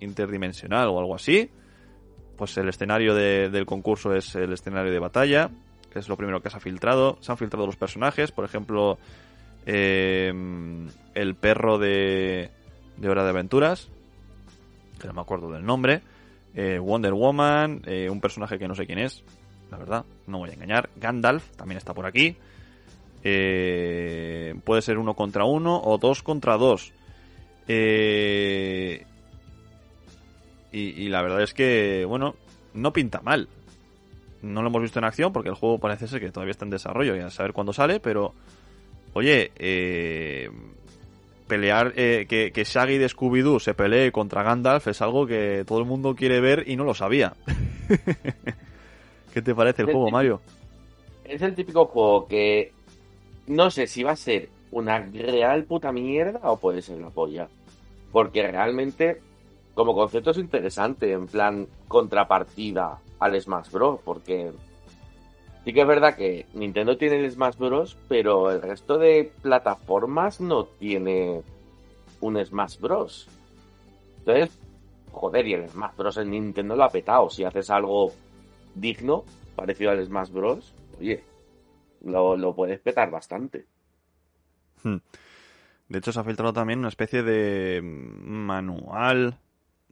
Speaker 2: interdimensional o algo así. Pues el escenario del concurso es el escenario de batalla, que es lo primero que se ha filtrado. Se han filtrado los personajes, por ejemplo, el perro de, de Hora de Aventuras, que no me acuerdo del nombre. Wonder Woman, un personaje que no sé quién es, la verdad, no voy a engañar. Gandalf también está por aquí. Eh, puede ser uno contra uno o dos contra dos. Eh, y, la verdad es que, bueno, no pinta mal. No lo hemos visto en acción porque el juego parece ser que todavía está en desarrollo y a saber cuándo sale, pero, oye, eh, pelear, que, que Shaggy de Scooby-Doo se pelee contra Gandalf es algo que todo el mundo quiere ver y no lo sabía. ¿Qué te parece el, juego, Mario?
Speaker 3: Es el típico juego que no sé si va a ser una real puta mierda o puede ser la polla. Porque realmente, como concepto es interesante, en plan contrapartida al Smash Bros. Porque sí que es verdad que Nintendo tiene el Smash Bros. Pero el resto de plataformas no tiene un Smash Bros. Entonces, joder, y el Smash Bros. en Nintendo lo ha petado. Si haces algo digno, parecido al Smash Bros., oye, lo, puedes petar bastante.
Speaker 2: Hmm. De hecho, se ha filtrado también una especie de manual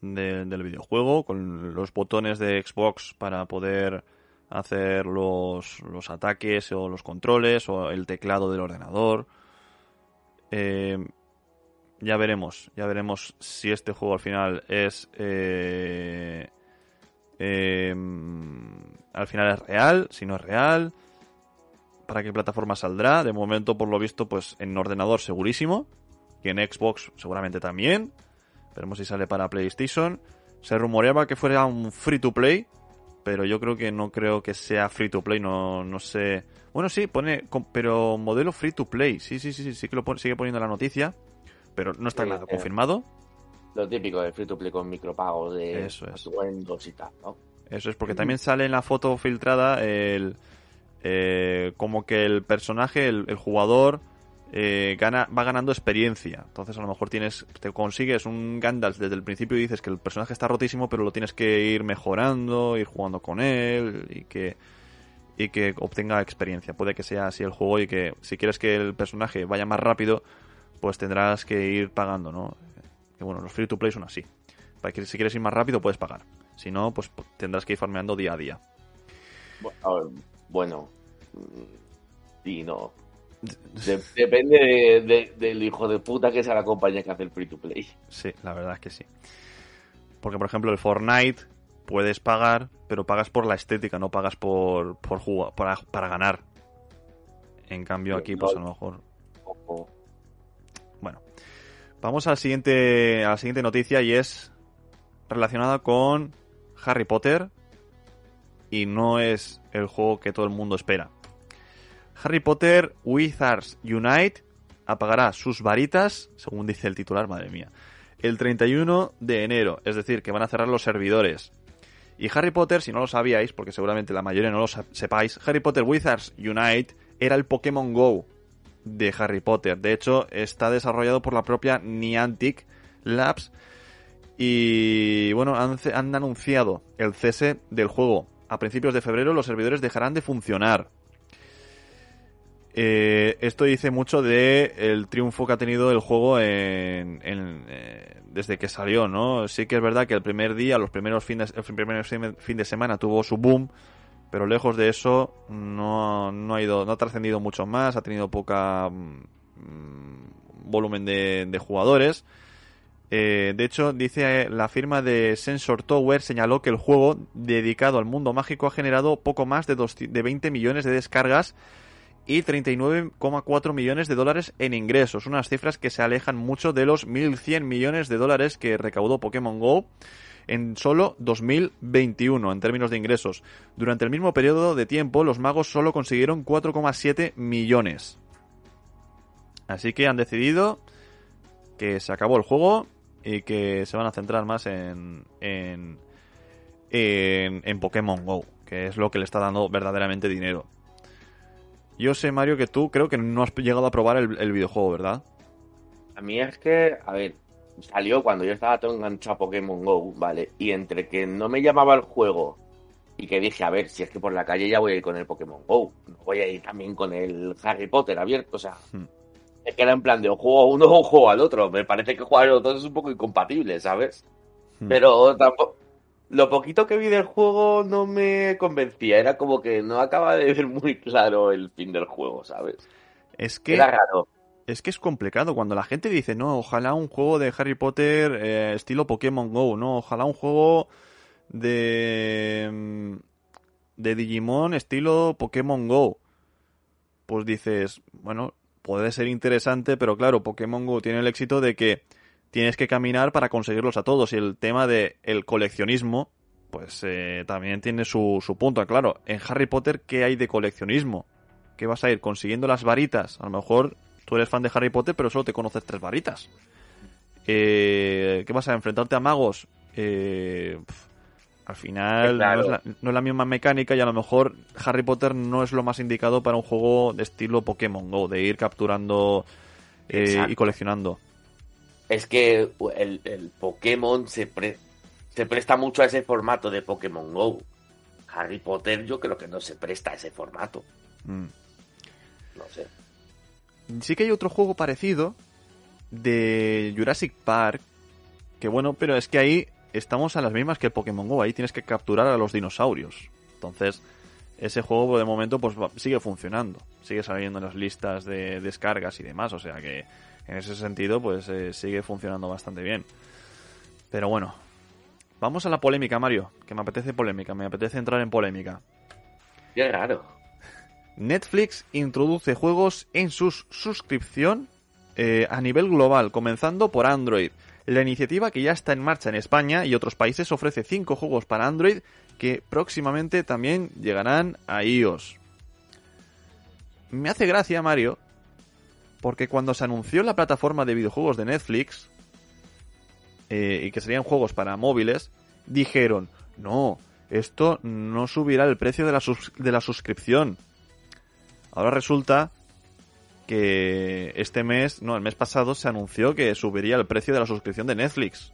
Speaker 2: del videojuego con los botones de Xbox para poder hacer los, los ataques o los controles o el teclado del ordenador. Eh, ya veremos, ya veremos si este juego al final es eh, eh, al final es real, si no es real, para qué plataforma saldrá. De momento, por lo visto, pues en ordenador segurísimo, y en Xbox seguramente también. Veremos si sale para PlayStation. Se rumoreaba que fuera un free to play, pero yo creo que no creo que sea free to play, no, no sé. Bueno, sí, pone, pero modelo free to play, sí, sí, sí, sí, sí que lo sigue poniendo la noticia, pero no está nada confirmado.
Speaker 3: Lo típico de free to play con micropagos de Eso es. y tal, ¿no?
Speaker 2: Eso es, porque también sale en la foto filtrada el eh, como que el personaje, el, jugador, eh, gana, va ganando experiencia. Entonces a lo mejor tienes, te consigues un Gandalf desde el principio y dices que el personaje está rotísimo, pero lo tienes que ir mejorando, ir jugando con él y que y que obtenga experiencia. Puede que sea así el juego y que si quieres que el personaje vaya más rápido, pues tendrás que ir pagando, ¿no? Que bueno, los free to play son así. Para que si quieres ir más rápido puedes pagar. Si no, pues tendrás que ir farmeando día a día.
Speaker 3: Bueno, sí, no. depende del hijo de puta que sea la compañía que hace el free to play.
Speaker 2: Sí, la verdad es que sí. Porque, por ejemplo, el Fortnite puedes pagar, pero pagas por la estética, no pagas por, por jugar, para, para ganar. En cambio, aquí, pues a lo mejor. Bueno, Vamos siguiente, a la siguiente noticia y es relacionada con Harry Potter y no es el juego que todo el mundo espera. Harry Potter Wizards Unite apagará sus varitas, según dice el titular, madre mía, el 31 de enero, es decir, que van a cerrar los servidores. Y Harry Potter, si no lo sabíais, porque seguramente la mayoría no lo sepáis, Harry Potter Wizards Unite era el Pokémon Go de Harry Potter. De hecho, está desarrollado por la propia Niantic Labs. Y bueno, han, anunciado el cese del juego. A principios de febrero los servidores dejarán de funcionar. Eh, esto dice mucho de el triunfo que ha tenido el juego en, eh, desde que salió, ¿no? Sí que es verdad que el primer día, los primeros fines, el primer fin de semana tuvo su boom, pero lejos de eso no, no ha ido, no ha trascendido mucho más, ha tenido poca mm, volumen de, jugadores. Eh, de hecho, dice la firma de Sensor Tower señaló que el juego dedicado al mundo mágico ha generado poco más de, de 20 millones de descargas y 39,4 millones de dólares en ingresos, unas cifras que se alejan mucho de los 1.100 millones de dólares que recaudó Pokémon Go en solo 2021 en términos de ingresos. Durante el mismo periodo de tiempo, los magos solo consiguieron 4,7 millones. Así que han decidido que se acabó el juego y que se van a centrar más en, en, en, Pokémon Go. que es lo que le está dando verdaderamente dinero. Yo sé, Mario, que tú creo que no has llegado a probar el, videojuego, ¿verdad?
Speaker 3: A mí es que, a ver, salió cuando yo estaba todo enganchado a Pokémon Go, ¿vale? Y entre que no me llamaba el juego y que dije, a ver, si es que por la calle ya voy a ir con el Pokémon Go, no voy a ir también con el Harry Potter abierto, o sea, hmm. es que era en plan de o juego a uno o juego al otro, me parece que jugar a los dos es un poco incompatible, ¿sabes? Hmm. Pero tampoco, lo poquito que vi del juego no me convencía. Era como que no acaba de ver muy claro el fin del juego, ¿sabes?
Speaker 2: Es que.
Speaker 3: Era raro.
Speaker 2: Es que es complicado. Cuando la gente dice, no, ojalá un juego de Harry Potter eh, estilo Pokémon Go, no, ojalá un juego de. Mm, de Digimon estilo Pokémon Go. Pues dices, bueno, puede ser interesante, pero claro, Pokémon Go tiene el éxito de que tienes que caminar para conseguirlos a todos. Y el tema del el coleccionismo, pues eh, también tiene su, su punto. Claro, en Harry Potter, ¿qué hay de coleccionismo? ¿Qué vas a ir consiguiendo las varitas? A lo mejor tú eres fan de Harry Potter, pero solo te conoces tres varitas. Eh, ¿Qué vas a enfrentarte a magos? Eh, al final no, es la, no, es la, misma mecánica y a lo mejor Harry Potter no es lo más indicado para un juego de estilo Pokémon Go, de ir capturando y coleccionando
Speaker 3: es que el, Pokémon se, se presta mucho a ese formato de Pokémon Go. Harry Potter yo creo que no se presta a ese formato. Mm. No sé.
Speaker 2: Sí que hay otro juego parecido de Jurassic Park. Que bueno, pero es que ahí estamos a las mismas que el Pokémon Go. Ahí tienes que capturar a los dinosaurios. Entonces, ese juego de momento pues sigue funcionando. Sigue saliendo en las listas de descargas y demás. O sea que en ese sentido, pues eh, sigue funcionando bastante bien. Pero bueno, vamos a la polémica, Mario, que me apetece polémica, me apetece entrar en polémica.
Speaker 3: Qué raro.
Speaker 2: Netflix introduce juegos en su suscripción eh, a nivel global, comenzando por Android. La iniciativa que ya está en marcha en España y otros países ofrece 5 juegos para Android que próximamente también llegarán a iOS. Me hace gracia, Mario, porque cuando se anunció la plataforma de videojuegos de Netflix, eh, y que serían juegos para móviles, dijeron, no, esto no subirá el precio de la, de la suscripción. Ahora resulta que este mes, no, el mes pasado se anunció que subiría el precio de la suscripción de Netflix.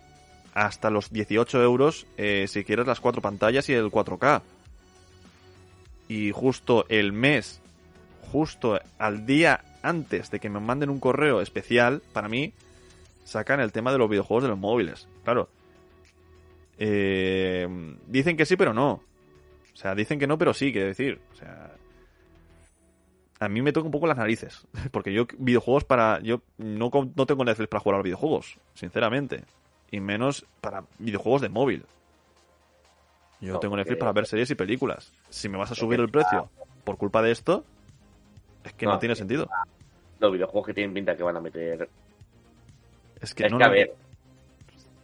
Speaker 2: Hasta los 18 euros eh, si quieres las cuatro pantallas y el 4K. Y justo el mes, justo al día antes de que me manden un correo especial para mí, sacan el tema de los videojuegos de los móviles. Claro. Eh, dicen que sí, pero no. O sea, dicen que no, pero sí, quiere decir. O sea. A mí me toca un poco las narices. Porque yo, videojuegos para. Yo no, no tengo Netflix para jugar a los videojuegos, sinceramente. Y menos para videojuegos de móvil. Yo tengo Netflix para ver series y películas. Si me vas a subir el precio por culpa de esto, es que no, tiene sentido.
Speaker 3: Los videojuegos que tienen pinta que van a meter.
Speaker 2: Es que, no,
Speaker 3: a ver.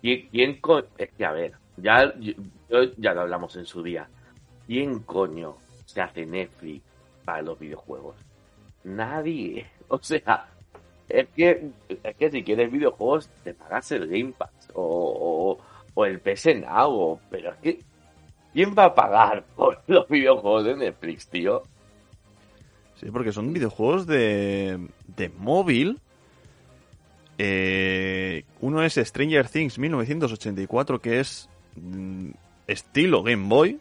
Speaker 3: ¿quién, Es que a ver, ya, ya lo hablamos en su día. ¿Quién coño se hace Netflix para los videojuegos? Nadie. O sea, es que, es que si quieres videojuegos, te pagas el Game Pass o, o, el PS Now. pero es que, ¿quién va a pagar por los videojuegos de Netflix, tío?
Speaker 2: Sí, porque son videojuegos de, de móvil. Eh, uno es Stranger Things 1984, que es mm, estilo Game Boy,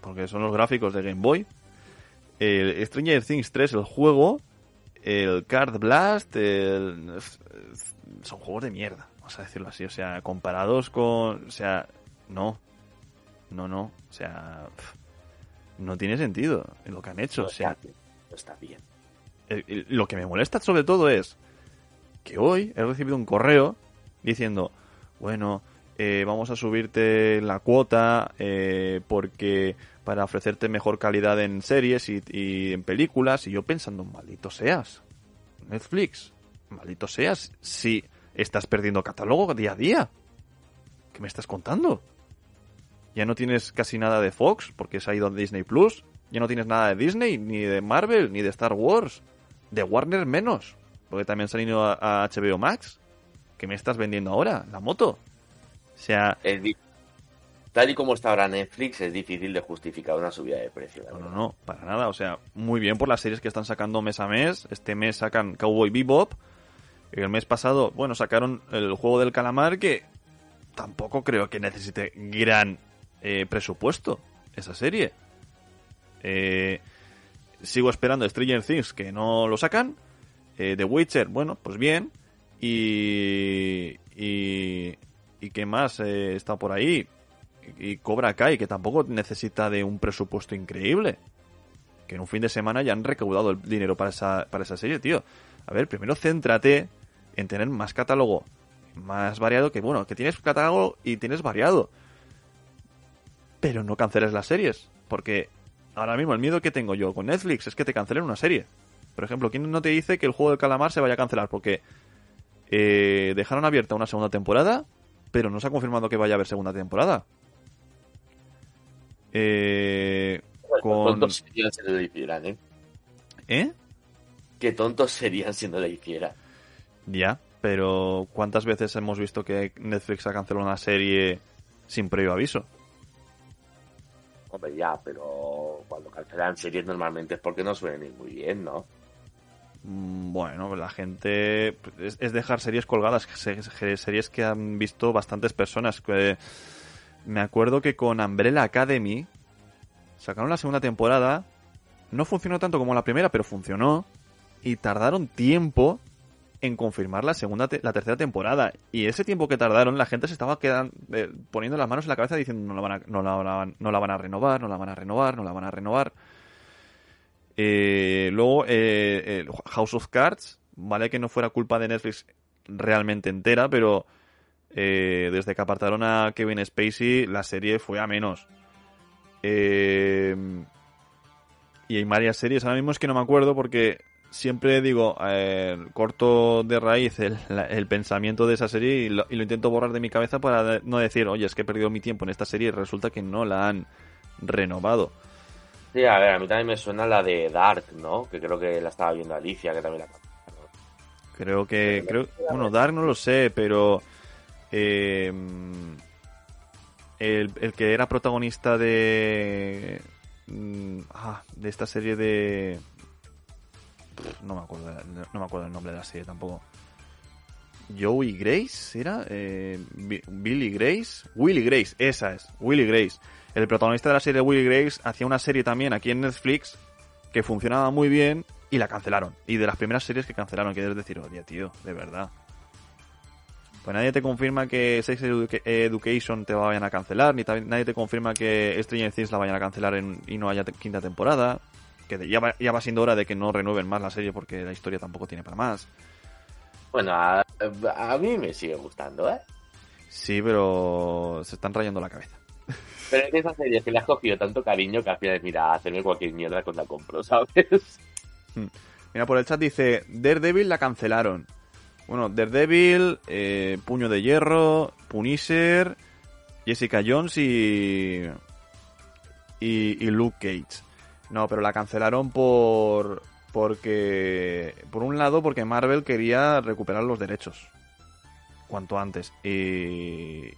Speaker 2: porque son los gráficos de Game Boy. El Stranger Things 3, el juego. El Card Blast, son juegos de mierda, vamos a decirlo así. O sea, comparados con. O sea, no. No, no. O sea, no tiene sentido en lo que han hecho. O sea,
Speaker 3: está bien.
Speaker 2: lo que me molesta sobre todo es que hoy he recibido un correo diciendo, bueno, eh, vamos a subirte la cuota eh, porque para ofrecerte mejor calidad en series y, en películas y yo pensando, maldito seas, Netflix, maldito seas, si estás perdiendo catálogo día a día. ¿Qué me estás contando? Ya no tienes casi nada de Fox porque ha ido a Disney Plus. Ya no tienes nada de Disney, ni de Marvel, ni de Star Wars. De Warner menos. Porque también se han ido a, HBO Max. ¿Qué me estás vendiendo ahora? La moto. O sea...
Speaker 3: tal y como está ahora Netflix, es difícil de justificar una subida de precio.
Speaker 2: No, no, no, para nada. O sea, muy bien por las series que están sacando mes a mes. Este mes sacan Cowboy Bebop. El mes pasado, bueno, sacaron el juego del calamar que tampoco creo que necesite gran eh, presupuesto esa serie. Eh, sigo esperando Stranger Things que no lo sacan. Eh, The Witcher, bueno, pues bien. Y. Y. ¿Y qué más está por ahí? Y Cobra Kai, que tampoco necesita de un presupuesto increíble. Que en un fin de semana ya han recaudado el dinero para esa, para esa serie, tío. A ver, primero céntrate en tener más catálogo más variado que, bueno, que tienes catálogo y tienes variado. Pero no canceles las series, porque ahora mismo el miedo que tengo yo con Netflix es que te cancelen una serie. Por ejemplo, ¿quién no te dice que el juego del calamar se vaya a cancelar? Porque eh, dejaron abierta una segunda temporada, pero no se ha confirmado que vaya a haber segunda temporada. Eh,
Speaker 3: con... Tontos serían si no lo hicieran, ¿eh?
Speaker 2: ¿Eh?
Speaker 3: Qué tontos serían si no lo hicieran.
Speaker 2: Ya, pero ¿cuántas veces hemos visto que Netflix ha cancelado una serie sin previo aviso?
Speaker 3: Hombre, ya, pero cuando cancelan series normalmente es porque no suelen ir muy bien, ¿no?
Speaker 2: Mm, bueno, la gente es, dejar series colgadas, series que han visto bastantes personas. Me acuerdo que con Umbrella Academy sacaron la segunda temporada, no funcionó tanto como la primera, pero funcionó y tardaron tiempo en confirmar la segunda, la tercera temporada. Y ese tiempo que tardaron, la gente se estaba quedando, eh, poniendo las manos en la cabeza diciendo no la, van a, no, la, no la van a renovar, no la van a renovar, no la van a renovar. Eh, luego, eh, House of Cards, vale que no fuera culpa de Netflix realmente entera, pero desde que apartaron a Kevin Spacey, la serie fue a menos. y hay varias series, ahora mismo es que no me acuerdo porque siempre digo, eh, corto de raíz el, pensamiento de esa serie y lo, intento borrar de mi cabeza para no decir, oye, es que he perdido mi tiempo en esta serie y resulta que no la han renovado.
Speaker 3: Sí, a ver, a mí también me suena la de Dark, ¿no? Que creo que la estaba viendo Alicia, que también la
Speaker 2: Creo que, creo, bueno, Dark no lo sé, pero eh, el, que era protagonista de, mm, ah, de esta serie de no me acuerdo, no me acuerdo el nombre de la serie tampoco. Joey Grace, ¿era? Eh, Billy Grace. Willy Grace, esa es, Willy Grace. El protagonista de la serie Willy Grace hacía una serie también aquí en Netflix que funcionaba muy bien y la cancelaron. Y de las primeras series que cancelaron, que decir, oye, tío, de verdad. Pues nadie te confirma que Sex Education te vayan a cancelar, ni nadie te confirma que Stranger Things la vayan a cancelar y no haya quinta temporada que ya va, ya va siendo hora de que no renueven más la serie porque la historia tampoco tiene para más.
Speaker 3: Bueno, a, mí me sigue gustando, ¿eh?
Speaker 2: Sí, pero se están rayando la cabeza.
Speaker 3: Pero es esa serie que le has cogido tanto cariño que al final, mira, hacerme cualquier mierda con la compro, ¿sabes?
Speaker 2: Hmm. Mira, por el chat dice, Daredevil la cancelaron. Bueno, Daredevil, eh, Puño de Hierro, Punisher, Jessica Jones y, y, y Luke Cage. No, pero la cancelaron por porque por un lado porque Marvel quería recuperar los derechos cuanto antes y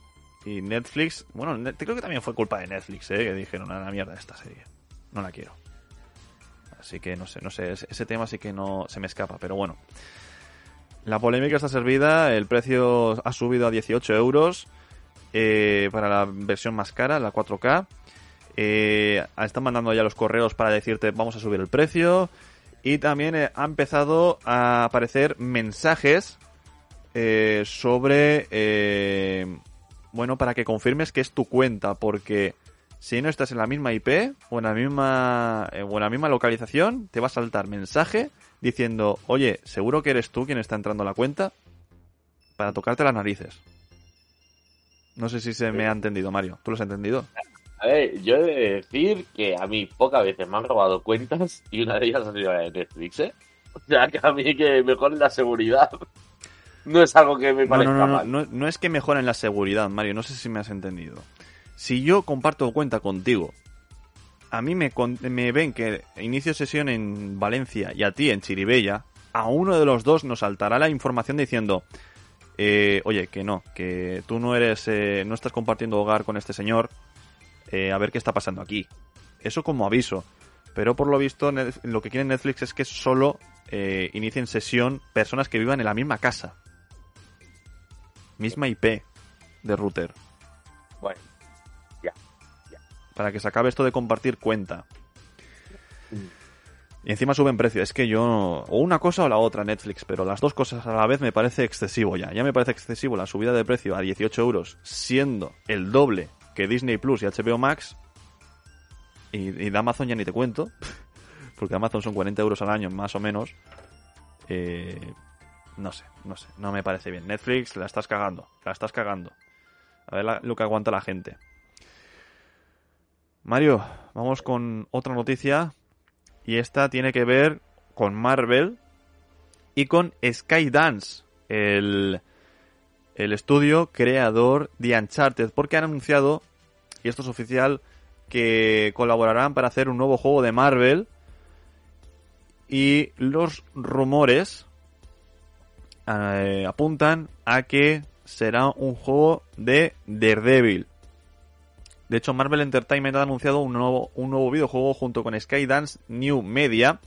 Speaker 2: y Netflix, bueno, creo que también fue culpa de Netflix, ¿eh? que dijeron a la mierda esta serie, no la quiero. Así que no sé, no sé, ese tema sí que no se me escapa, pero bueno. La polémica está servida, el precio ha subido a 18 euros eh, para la versión más cara, la 4K. Eh, están mandando ya los correos para decirte vamos a subir el precio. Y también eh, ha empezado a aparecer mensajes sobre, bueno, para que confirmes que es tu cuenta, porque si no estás en la misma IP o en la misma, o en la misma localización, te va a saltar mensaje diciendo, oye, seguro que eres tú quien está entrando a la cuenta para tocarte las narices. No sé si se me ha entendido, Mario. ¿Tú lo has entendido?
Speaker 3: A ver, yo he de decir que a mí pocas veces me han robado cuentas y una de ellas ha sido la de Netflix, ¿eh? O sea, que a mí que mejoren la seguridad no es algo que me parezca
Speaker 2: no, no,
Speaker 3: mal.
Speaker 2: No, no, es que mejoren la seguridad, Mario, no sé si me has entendido. Si yo comparto cuenta contigo, a mí me, me ven que inicio sesión en Valencia y a ti en Chiribella, a uno de los dos nos saltará la información diciendo, eh, oye, que no, que tú no eres, eh, no estás compartiendo hogar con este señor, eh, a ver qué está pasando aquí. Eso como aviso. Pero por lo visto, lo que quiere Netflix es que solo eh, inicien sesión personas que vivan en la misma casa. Misma IP de router.
Speaker 3: Bueno.
Speaker 2: Para que se acabe esto de compartir cuenta. Y encima suben precio. Es que yo. O una cosa o la otra, Netflix. Pero las dos cosas a la vez me parece excesivo ya. Ya me parece excesivo la subida de precio a 18 euros, siendo el doble que Disney Plus y HBO Max. Y, de Amazon ya ni te cuento. Porque Amazon son 40 euros al año, más o menos. Eh, no sé, no sé. No me parece bien. Netflix, la estás cagando. La estás cagando. A ver lo que aguanta la gente. Mario, vamos con otra noticia. Y esta tiene que ver con Marvel y con Skydance, el, el estudio creador de Uncharted. Porque han anunciado, y esto es oficial, que colaborarán para hacer un nuevo juego de Marvel. Y los rumores eh, apuntan a que será un juego de Daredevil. De hecho, Marvel Entertainment ha anunciado un nuevo, un nuevo videojuego junto con Skydance New Media,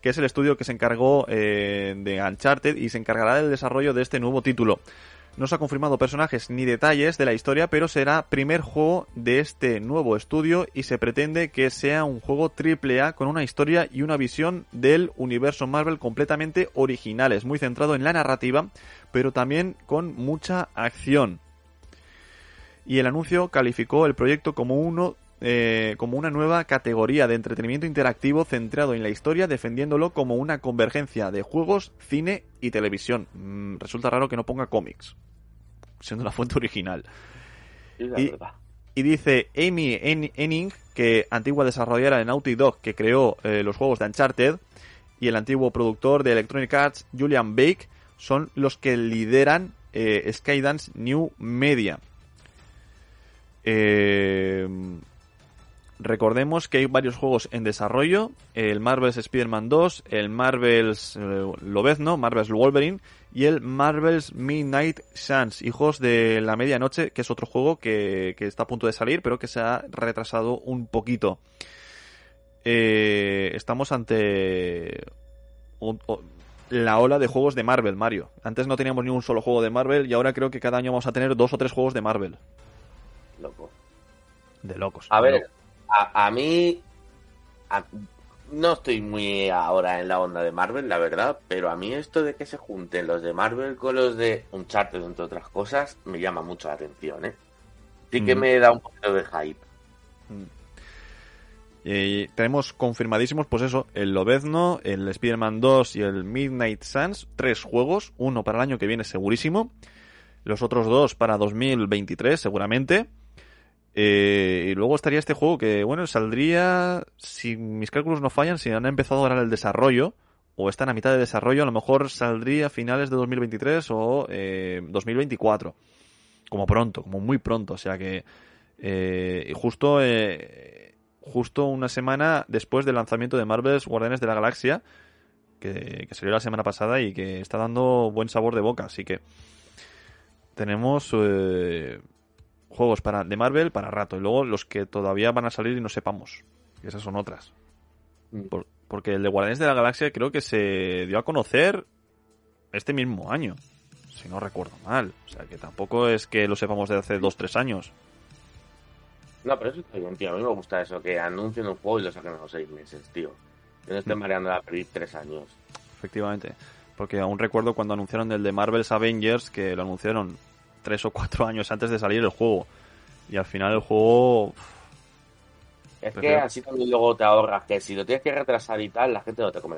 Speaker 2: que es el estudio que se encargó eh, de Uncharted y se encargará del desarrollo de este nuevo título. No se ha confirmado personajes ni detalles de la historia, pero será primer juego de este nuevo estudio y se pretende que sea un juego triple A con una historia y una visión del universo Marvel completamente originales, muy centrado en la narrativa, pero también con mucha acción. Y el anuncio calificó el proyecto como uno eh, como una nueva categoría de entretenimiento interactivo centrado en la historia, defendiéndolo como una convergencia de juegos, cine y televisión. Mm, resulta raro que no ponga cómics siendo la fuente original. Y, dice Amy Enning, que antigua desarrolladora de Naughty Dog que creó eh, los juegos de Uncharted, y el antiguo productor de Electronic Arts, Julian Bake, son los que lideran eh, Skydance New Media. Eh, recordemos que hay varios juegos en desarrollo, el Marvel's Spider-Man 2, el Marvel's Lobezno, Marvel's Wolverine y el Marvel's Midnight Suns, Hijos de la Medianoche, que es otro juego que, está a punto de salir, pero que se ha retrasado un poquito. Eh, estamos ante la ola de juegos de Marvel, Mario. Antes no teníamos ni un solo juego de Marvel y ahora creo que cada año vamos a tener dos o tres juegos de Marvel.
Speaker 3: Loco.
Speaker 2: De locos.
Speaker 3: A ver, a, mí no estoy muy ahora en la onda de Marvel, la verdad, pero a mí esto de que se junten los de Marvel con los de Uncharted, entre otras cosas, me llama mucho la atención, ¿eh? Sí que mm. me da un poquito de hype. Mm.
Speaker 2: Y tenemos confirmadísimos, pues eso, el Lobezno, el Spider-Man 2 y el Midnight Suns, tres juegos, uno para el año que viene segurísimo, los otros dos para 2023 seguramente. Eh, y luego estaría este juego que, bueno, saldría, si mis cálculos no fallan, si han empezado ahora el desarrollo, o están a mitad de desarrollo, a lo mejor saldría a finales de 2023 o eh, 2024. Como pronto, como muy pronto. O sea que eh, justo, eh, justo una semana después del lanzamiento de Marvel's Guardianes de la Galaxia, que, que, salió la semana pasada y que está dando buen sabor de boca. Así que tenemos eh, juegos para, de Marvel para rato. Y luego los que todavía van a salir y no sepamos. Que esas son otras. Mm. porque el de Guardianes de la Galaxia creo que se dio a conocer este mismo año. Si no recuerdo mal. O sea que tampoco es que lo sepamos de hace 2-3 años.
Speaker 3: No, pero eso está bien, tío. A mí me gusta eso, que anuncien un juego y lo saquen a los 6 meses, tío. Que no estén mm. mareando a pedir 3 años.
Speaker 2: Efectivamente. Porque aún recuerdo cuando anunciaron el de Marvel's Avengers, que lo anunciaron tres o cuatro años antes de salir el juego. Y al final el juego...
Speaker 3: Es que así también luego te ahorras que si lo tienes que retrasar y tal, la gente no te come.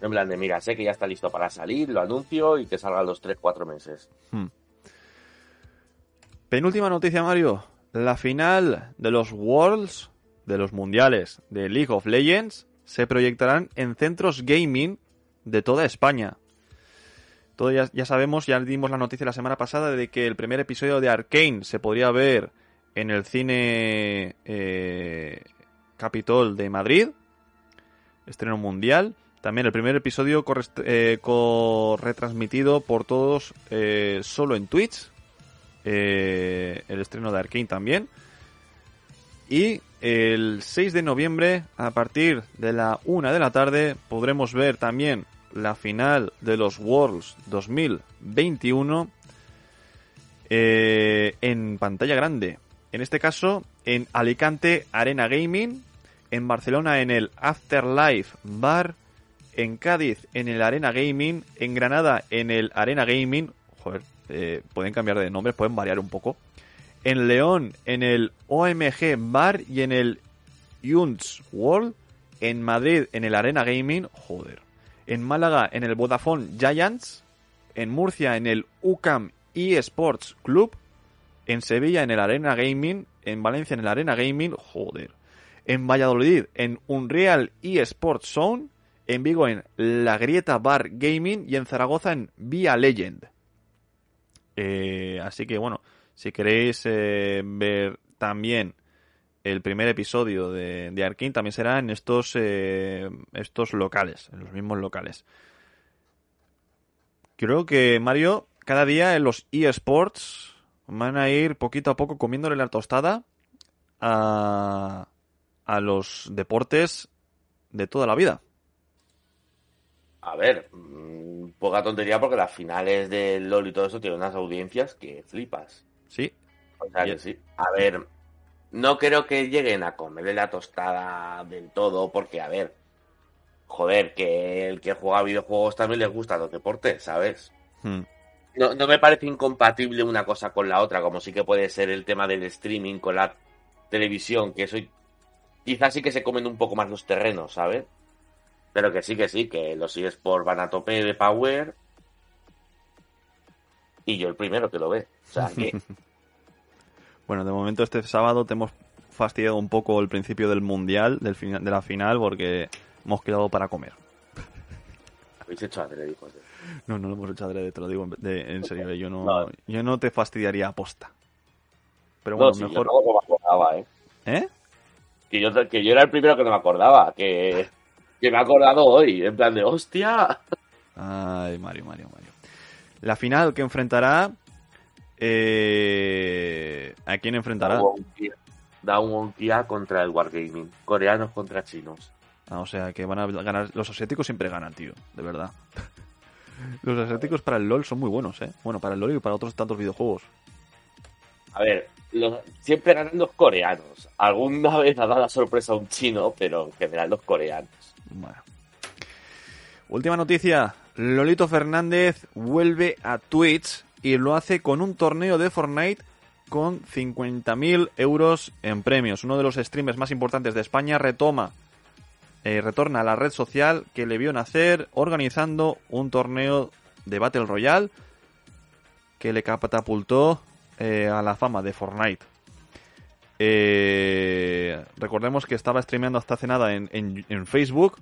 Speaker 3: En plan de, mira, sé que ya está listo para salir, lo anuncio y que salga los 3-4 meses. Hmm.
Speaker 2: Penúltima noticia, Mario. La final de los Worlds, de los mundiales de League of Legends, se proyectarán en centros gaming de toda España ya, sabemos, ya dimos la noticia la semana pasada de que el primer episodio de Arkane se podría ver en el cine eh, Capitol de Madrid, estreno mundial. También el primer episodio eh, retransmitido por todos eh, solo en Twitch. el estreno de Arkane también. y el 6 de noviembre, a partir de la 1 de la tarde, podremos ver también la final de los Worlds 2021 eh, en pantalla grande. En este caso, en Alicante Arena Gaming, en Barcelona en el Afterlife Bar, en Cádiz en el Arena Gaming, en Granada en el Arena Gaming, joder, eh, pueden cambiar de nombre, pueden variar un poco, en León en el OMG Bar y en el Junts World, en Madrid en el Arena Gaming, joder, en Málaga en el Vodafone Giants, en Murcia en el UCAM eSports Club, en Sevilla en el Arena Gaming, en Valencia en el Arena Gaming, joder, en Valladolid en Unreal eSports Zone, en Vigo en La Grieta Bar Gaming y en Zaragoza en Via Legend. Eh, así que bueno, si queréis eh, ver también el primer episodio de, de Arkane, también será en estos, eh, estos locales, en los mismos locales. Creo que Mario, cada día en los eSports van a ir poquito a poco comiéndole la tostada a, a los deportes de toda la vida.
Speaker 3: A ver, mm, poca tontería porque las finales del LOL y todo eso tienen unas audiencias que flipas.
Speaker 2: Sí.
Speaker 3: O sea que sí. A ver, no creo que lleguen a comerle la tostada del todo porque, a ver, joder, que el que juega videojuegos también le gusta los deportes, ¿sabes?
Speaker 2: Hmm.
Speaker 3: No, no me parece incompatible una cosa con la otra, como sí que puede ser el tema del streaming con la televisión, que eso quizás sí que se comen un poco más los terrenos, ¿sabes? Pero que sí, que sí, que los eSports van a tope de power. Y yo el primero que lo ve. O sea que.
Speaker 2: bueno, de momento este sábado te hemos fastidiado un poco el principio del mundial, del final, de la final, porque hemos quedado para comer.
Speaker 3: Habéis hecho adrede, hijos
Speaker 2: No, no lo hemos hecho adrede, te lo digo en serio. Yo no, yo no te fastidiaría aposta. Pero bueno, mejor.
Speaker 3: Yo me acordaba, ¿eh?
Speaker 2: ¿Eh?
Speaker 3: Que yo, que yo era el primero que no me acordaba. Que que me ha acordado hoy, en plan de hostia.
Speaker 2: Ay, Mario, Mario, Mario. La final que enfrentará. Eh, ¿A quién enfrentará?
Speaker 3: Down Kia contra el Wargaming. Coreanos contra chinos.
Speaker 2: Ah, o sea que van a ganar. Los asiáticos siempre ganan, tío. De verdad. Los asiáticos para el LOL son muy buenos, ¿eh? Bueno, para el LOL y para otros tantos videojuegos.
Speaker 3: A ver, siempre ganan los coreanos. Alguna vez ha dado la sorpresa a un chino, pero en general los coreanos.
Speaker 2: Bueno. Última noticia. Lolito Fernández vuelve a Twitch y lo hace con un torneo de Fortnite con 50.000 euros en premios. Uno de los streamers más importantes de España retoma, eh, retorna a la red social que le vio nacer organizando un torneo de Battle Royale que le catapultó eh, a la fama de Fortnite. Eh, recordemos que estaba streameando hasta hace nada en, en, Facebook.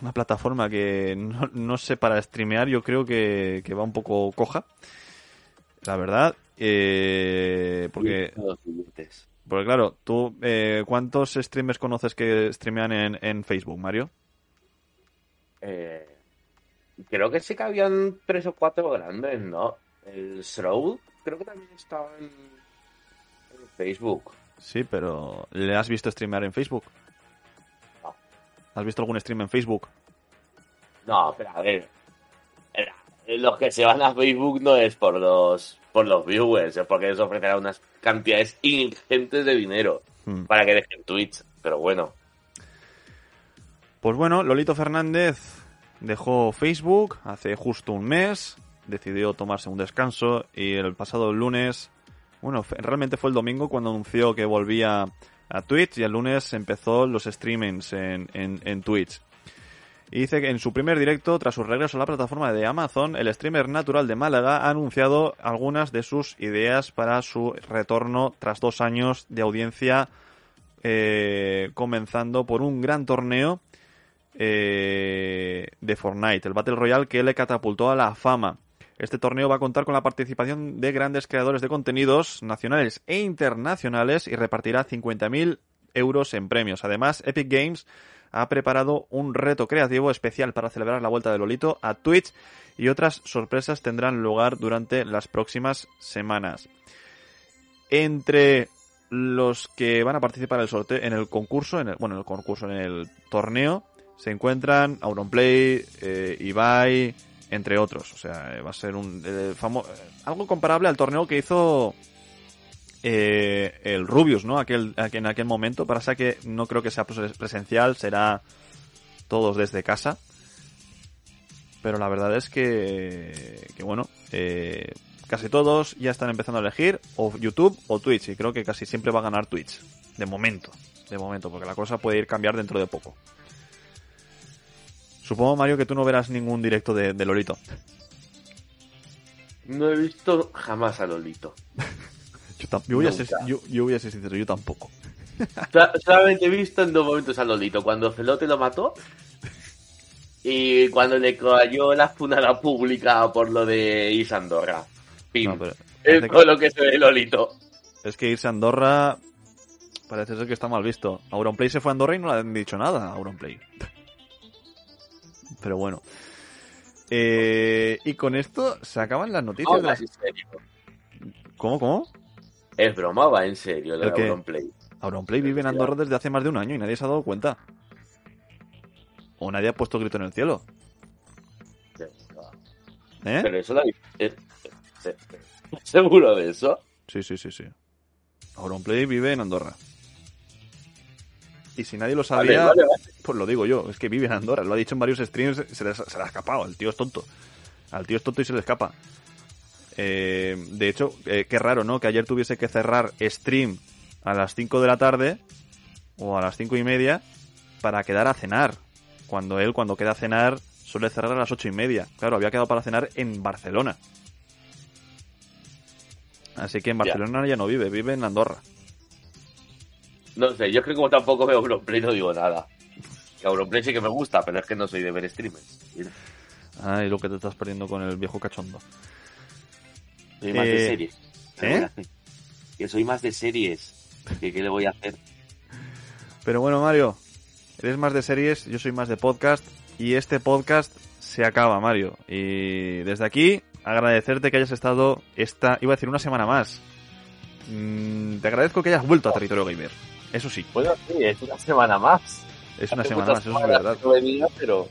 Speaker 2: Una plataforma que no, sé para streamear, yo creo que, va un poco coja. La verdad. Eh, porque. Porque claro, tú, eh, ¿cuántos streamers conoces que streamean en, en Facebook, Mario?
Speaker 3: Eh, creo que sí que habían tres o cuatro grandes, ¿no? El Shroud creo que también estaba en Facebook.
Speaker 2: Sí, pero ¿le has visto streamear en Facebook?
Speaker 3: No.
Speaker 2: ¿Has visto algún stream en Facebook?
Speaker 3: No, pero a ver. Los que se van a Facebook no es por los por los viewers, es porque les ofrecerá unas cantidades ingentes de dinero hmm. para que dejen Twitch. Pero bueno.
Speaker 2: Pues bueno, Lolito Fernández dejó Facebook hace justo un mes, decidió tomarse un descanso y el pasado lunes bueno, realmente fue el domingo cuando anunció que volvía a Twitch y el lunes empezó los streamings en, en, Twitch. Y dice que en su primer directo, tras su regreso a la plataforma de Amazon, el streamer natural de Málaga ha anunciado algunas de sus ideas para su retorno tras dos años de audiencia, eh, comenzando por un gran torneo eh, de Fortnite, el Battle Royale que le catapultó a la fama. Este torneo va a contar con la participación de grandes creadores de contenidos nacionales e internacionales y repartirá 50.000 euros en premios. Además, Epic Games ha preparado un reto creativo especial para celebrar la vuelta de Lolito a Twitch y otras sorpresas tendrán lugar durante las próximas semanas. Entre los que van a participar en el sorteo, en el concurso, en el, bueno, en el concurso, en el torneo, se encuentran Auronplay, eh, Ibai, entre otros. O sea, va a ser un eh, algo comparable al torneo que hizo eh, el Rubius, ¿no? Aquel, en aquel momento. Para que no creo que sea presencial, será todos desde casa. Pero la verdad es que, que bueno, eh, casi todos ya están empezando a elegir o YouTube o Twitch. Y creo que casi siempre va a ganar Twitch. De momento. De momento, porque la cosa puede ir cambiar dentro de poco. Supongo, Mario, que tú no verás ningún directo de, Lolito.
Speaker 3: No he visto jamás a Lolito.
Speaker 2: yo, voy a ser, yo, voy a ser sincero, yo tampoco.
Speaker 3: Solamente he visto en dos momentos a Lolito. Cuando Celote lo mató y cuando le cayó la funada pública por lo de Isandorra. Pim. es todo lo que se ve Lolito.
Speaker 2: Es que irse a Andorra parece ser que está mal visto. Auronplay se fue a Andorra y no le han dicho nada a Auronplay. Pero bueno. Eh, y con esto se acaban las noticias. ¿Cómo, cómo?
Speaker 3: Es broma, va en serio lo de Auronplay.
Speaker 2: Auronplay vive en Andorra desde hace más de un año y nadie se ha dado cuenta. O nadie ha puesto grito en el cielo.
Speaker 3: ¿Eh? Pero eso la... ¿Seguro de eso?
Speaker 2: Sí, sí, sí, sí. Auronplay vive en Andorra. Y si nadie lo sabía, pues lo digo yo, es que vive en Andorra, lo ha dicho en varios streams, se le, ha escapado, el tío es tonto. Al tío es tonto y se le escapa. Eh, de hecho, eh, qué raro, ¿no? Que ayer tuviese que cerrar stream a las 5 de la tarde o a las 5 y media para quedar a cenar. Cuando él, cuando queda a cenar, suele cerrar a las 8 y media. Claro, había quedado para cenar en Barcelona. Así que en Barcelona ya no vive, vive en Andorra.
Speaker 3: No sé, yo creo que como tampoco veo Auronplay no digo nada. Que Auronplay sí que me gusta, pero es que no soy de ver streamers.
Speaker 2: Ay, lo que te estás perdiendo con el viejo cachondo.
Speaker 3: Soy más de eh, series. ¿Eh? Que soy más de series. ¿Qué, ¿Qué le voy a hacer?
Speaker 2: Pero bueno, Mario, eres más de series, yo soy más de podcast. Y este podcast se acaba, Mario. Y desde aquí, agradecerte que hayas estado esta, iba a decir, una semana más. Mm, te agradezco que hayas vuelto a Territorio Gamer. Eso sí.
Speaker 3: Bueno, sí, es una semana más.
Speaker 2: Es una semana más, eso es verdad.
Speaker 3: No pero...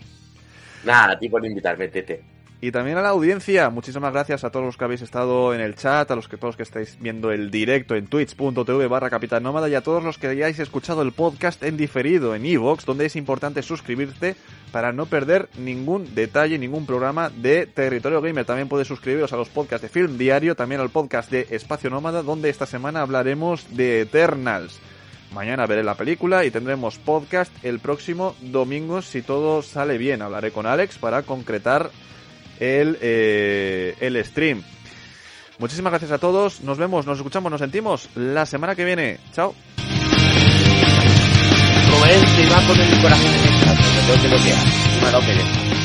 Speaker 3: Nada, a ti por invitarme, Tete.
Speaker 2: Y también a la audiencia, muchísimas gracias a todos los que habéis estado en el chat, a los que todos que estáis viendo el directo en twitch.tv barra Capitán Nómada y a todos los que hayáis escuchado el podcast en diferido en Evox, donde es importante suscribirte para no perder ningún detalle, ningún programa de Territorio Gamer. También podéis suscribiros a los podcasts de Film Diario, también al podcast de Espacio Nómada, donde esta semana hablaremos de Eternals. Mañana veré la película y tendremos podcast el próximo domingo si todo sale bien. Hablaré con Alex para concretar el, eh, el stream. Muchísimas gracias a todos. Nos vemos, nos escuchamos, nos sentimos la semana que viene. Chao.
Speaker 3: Va con el corazón en el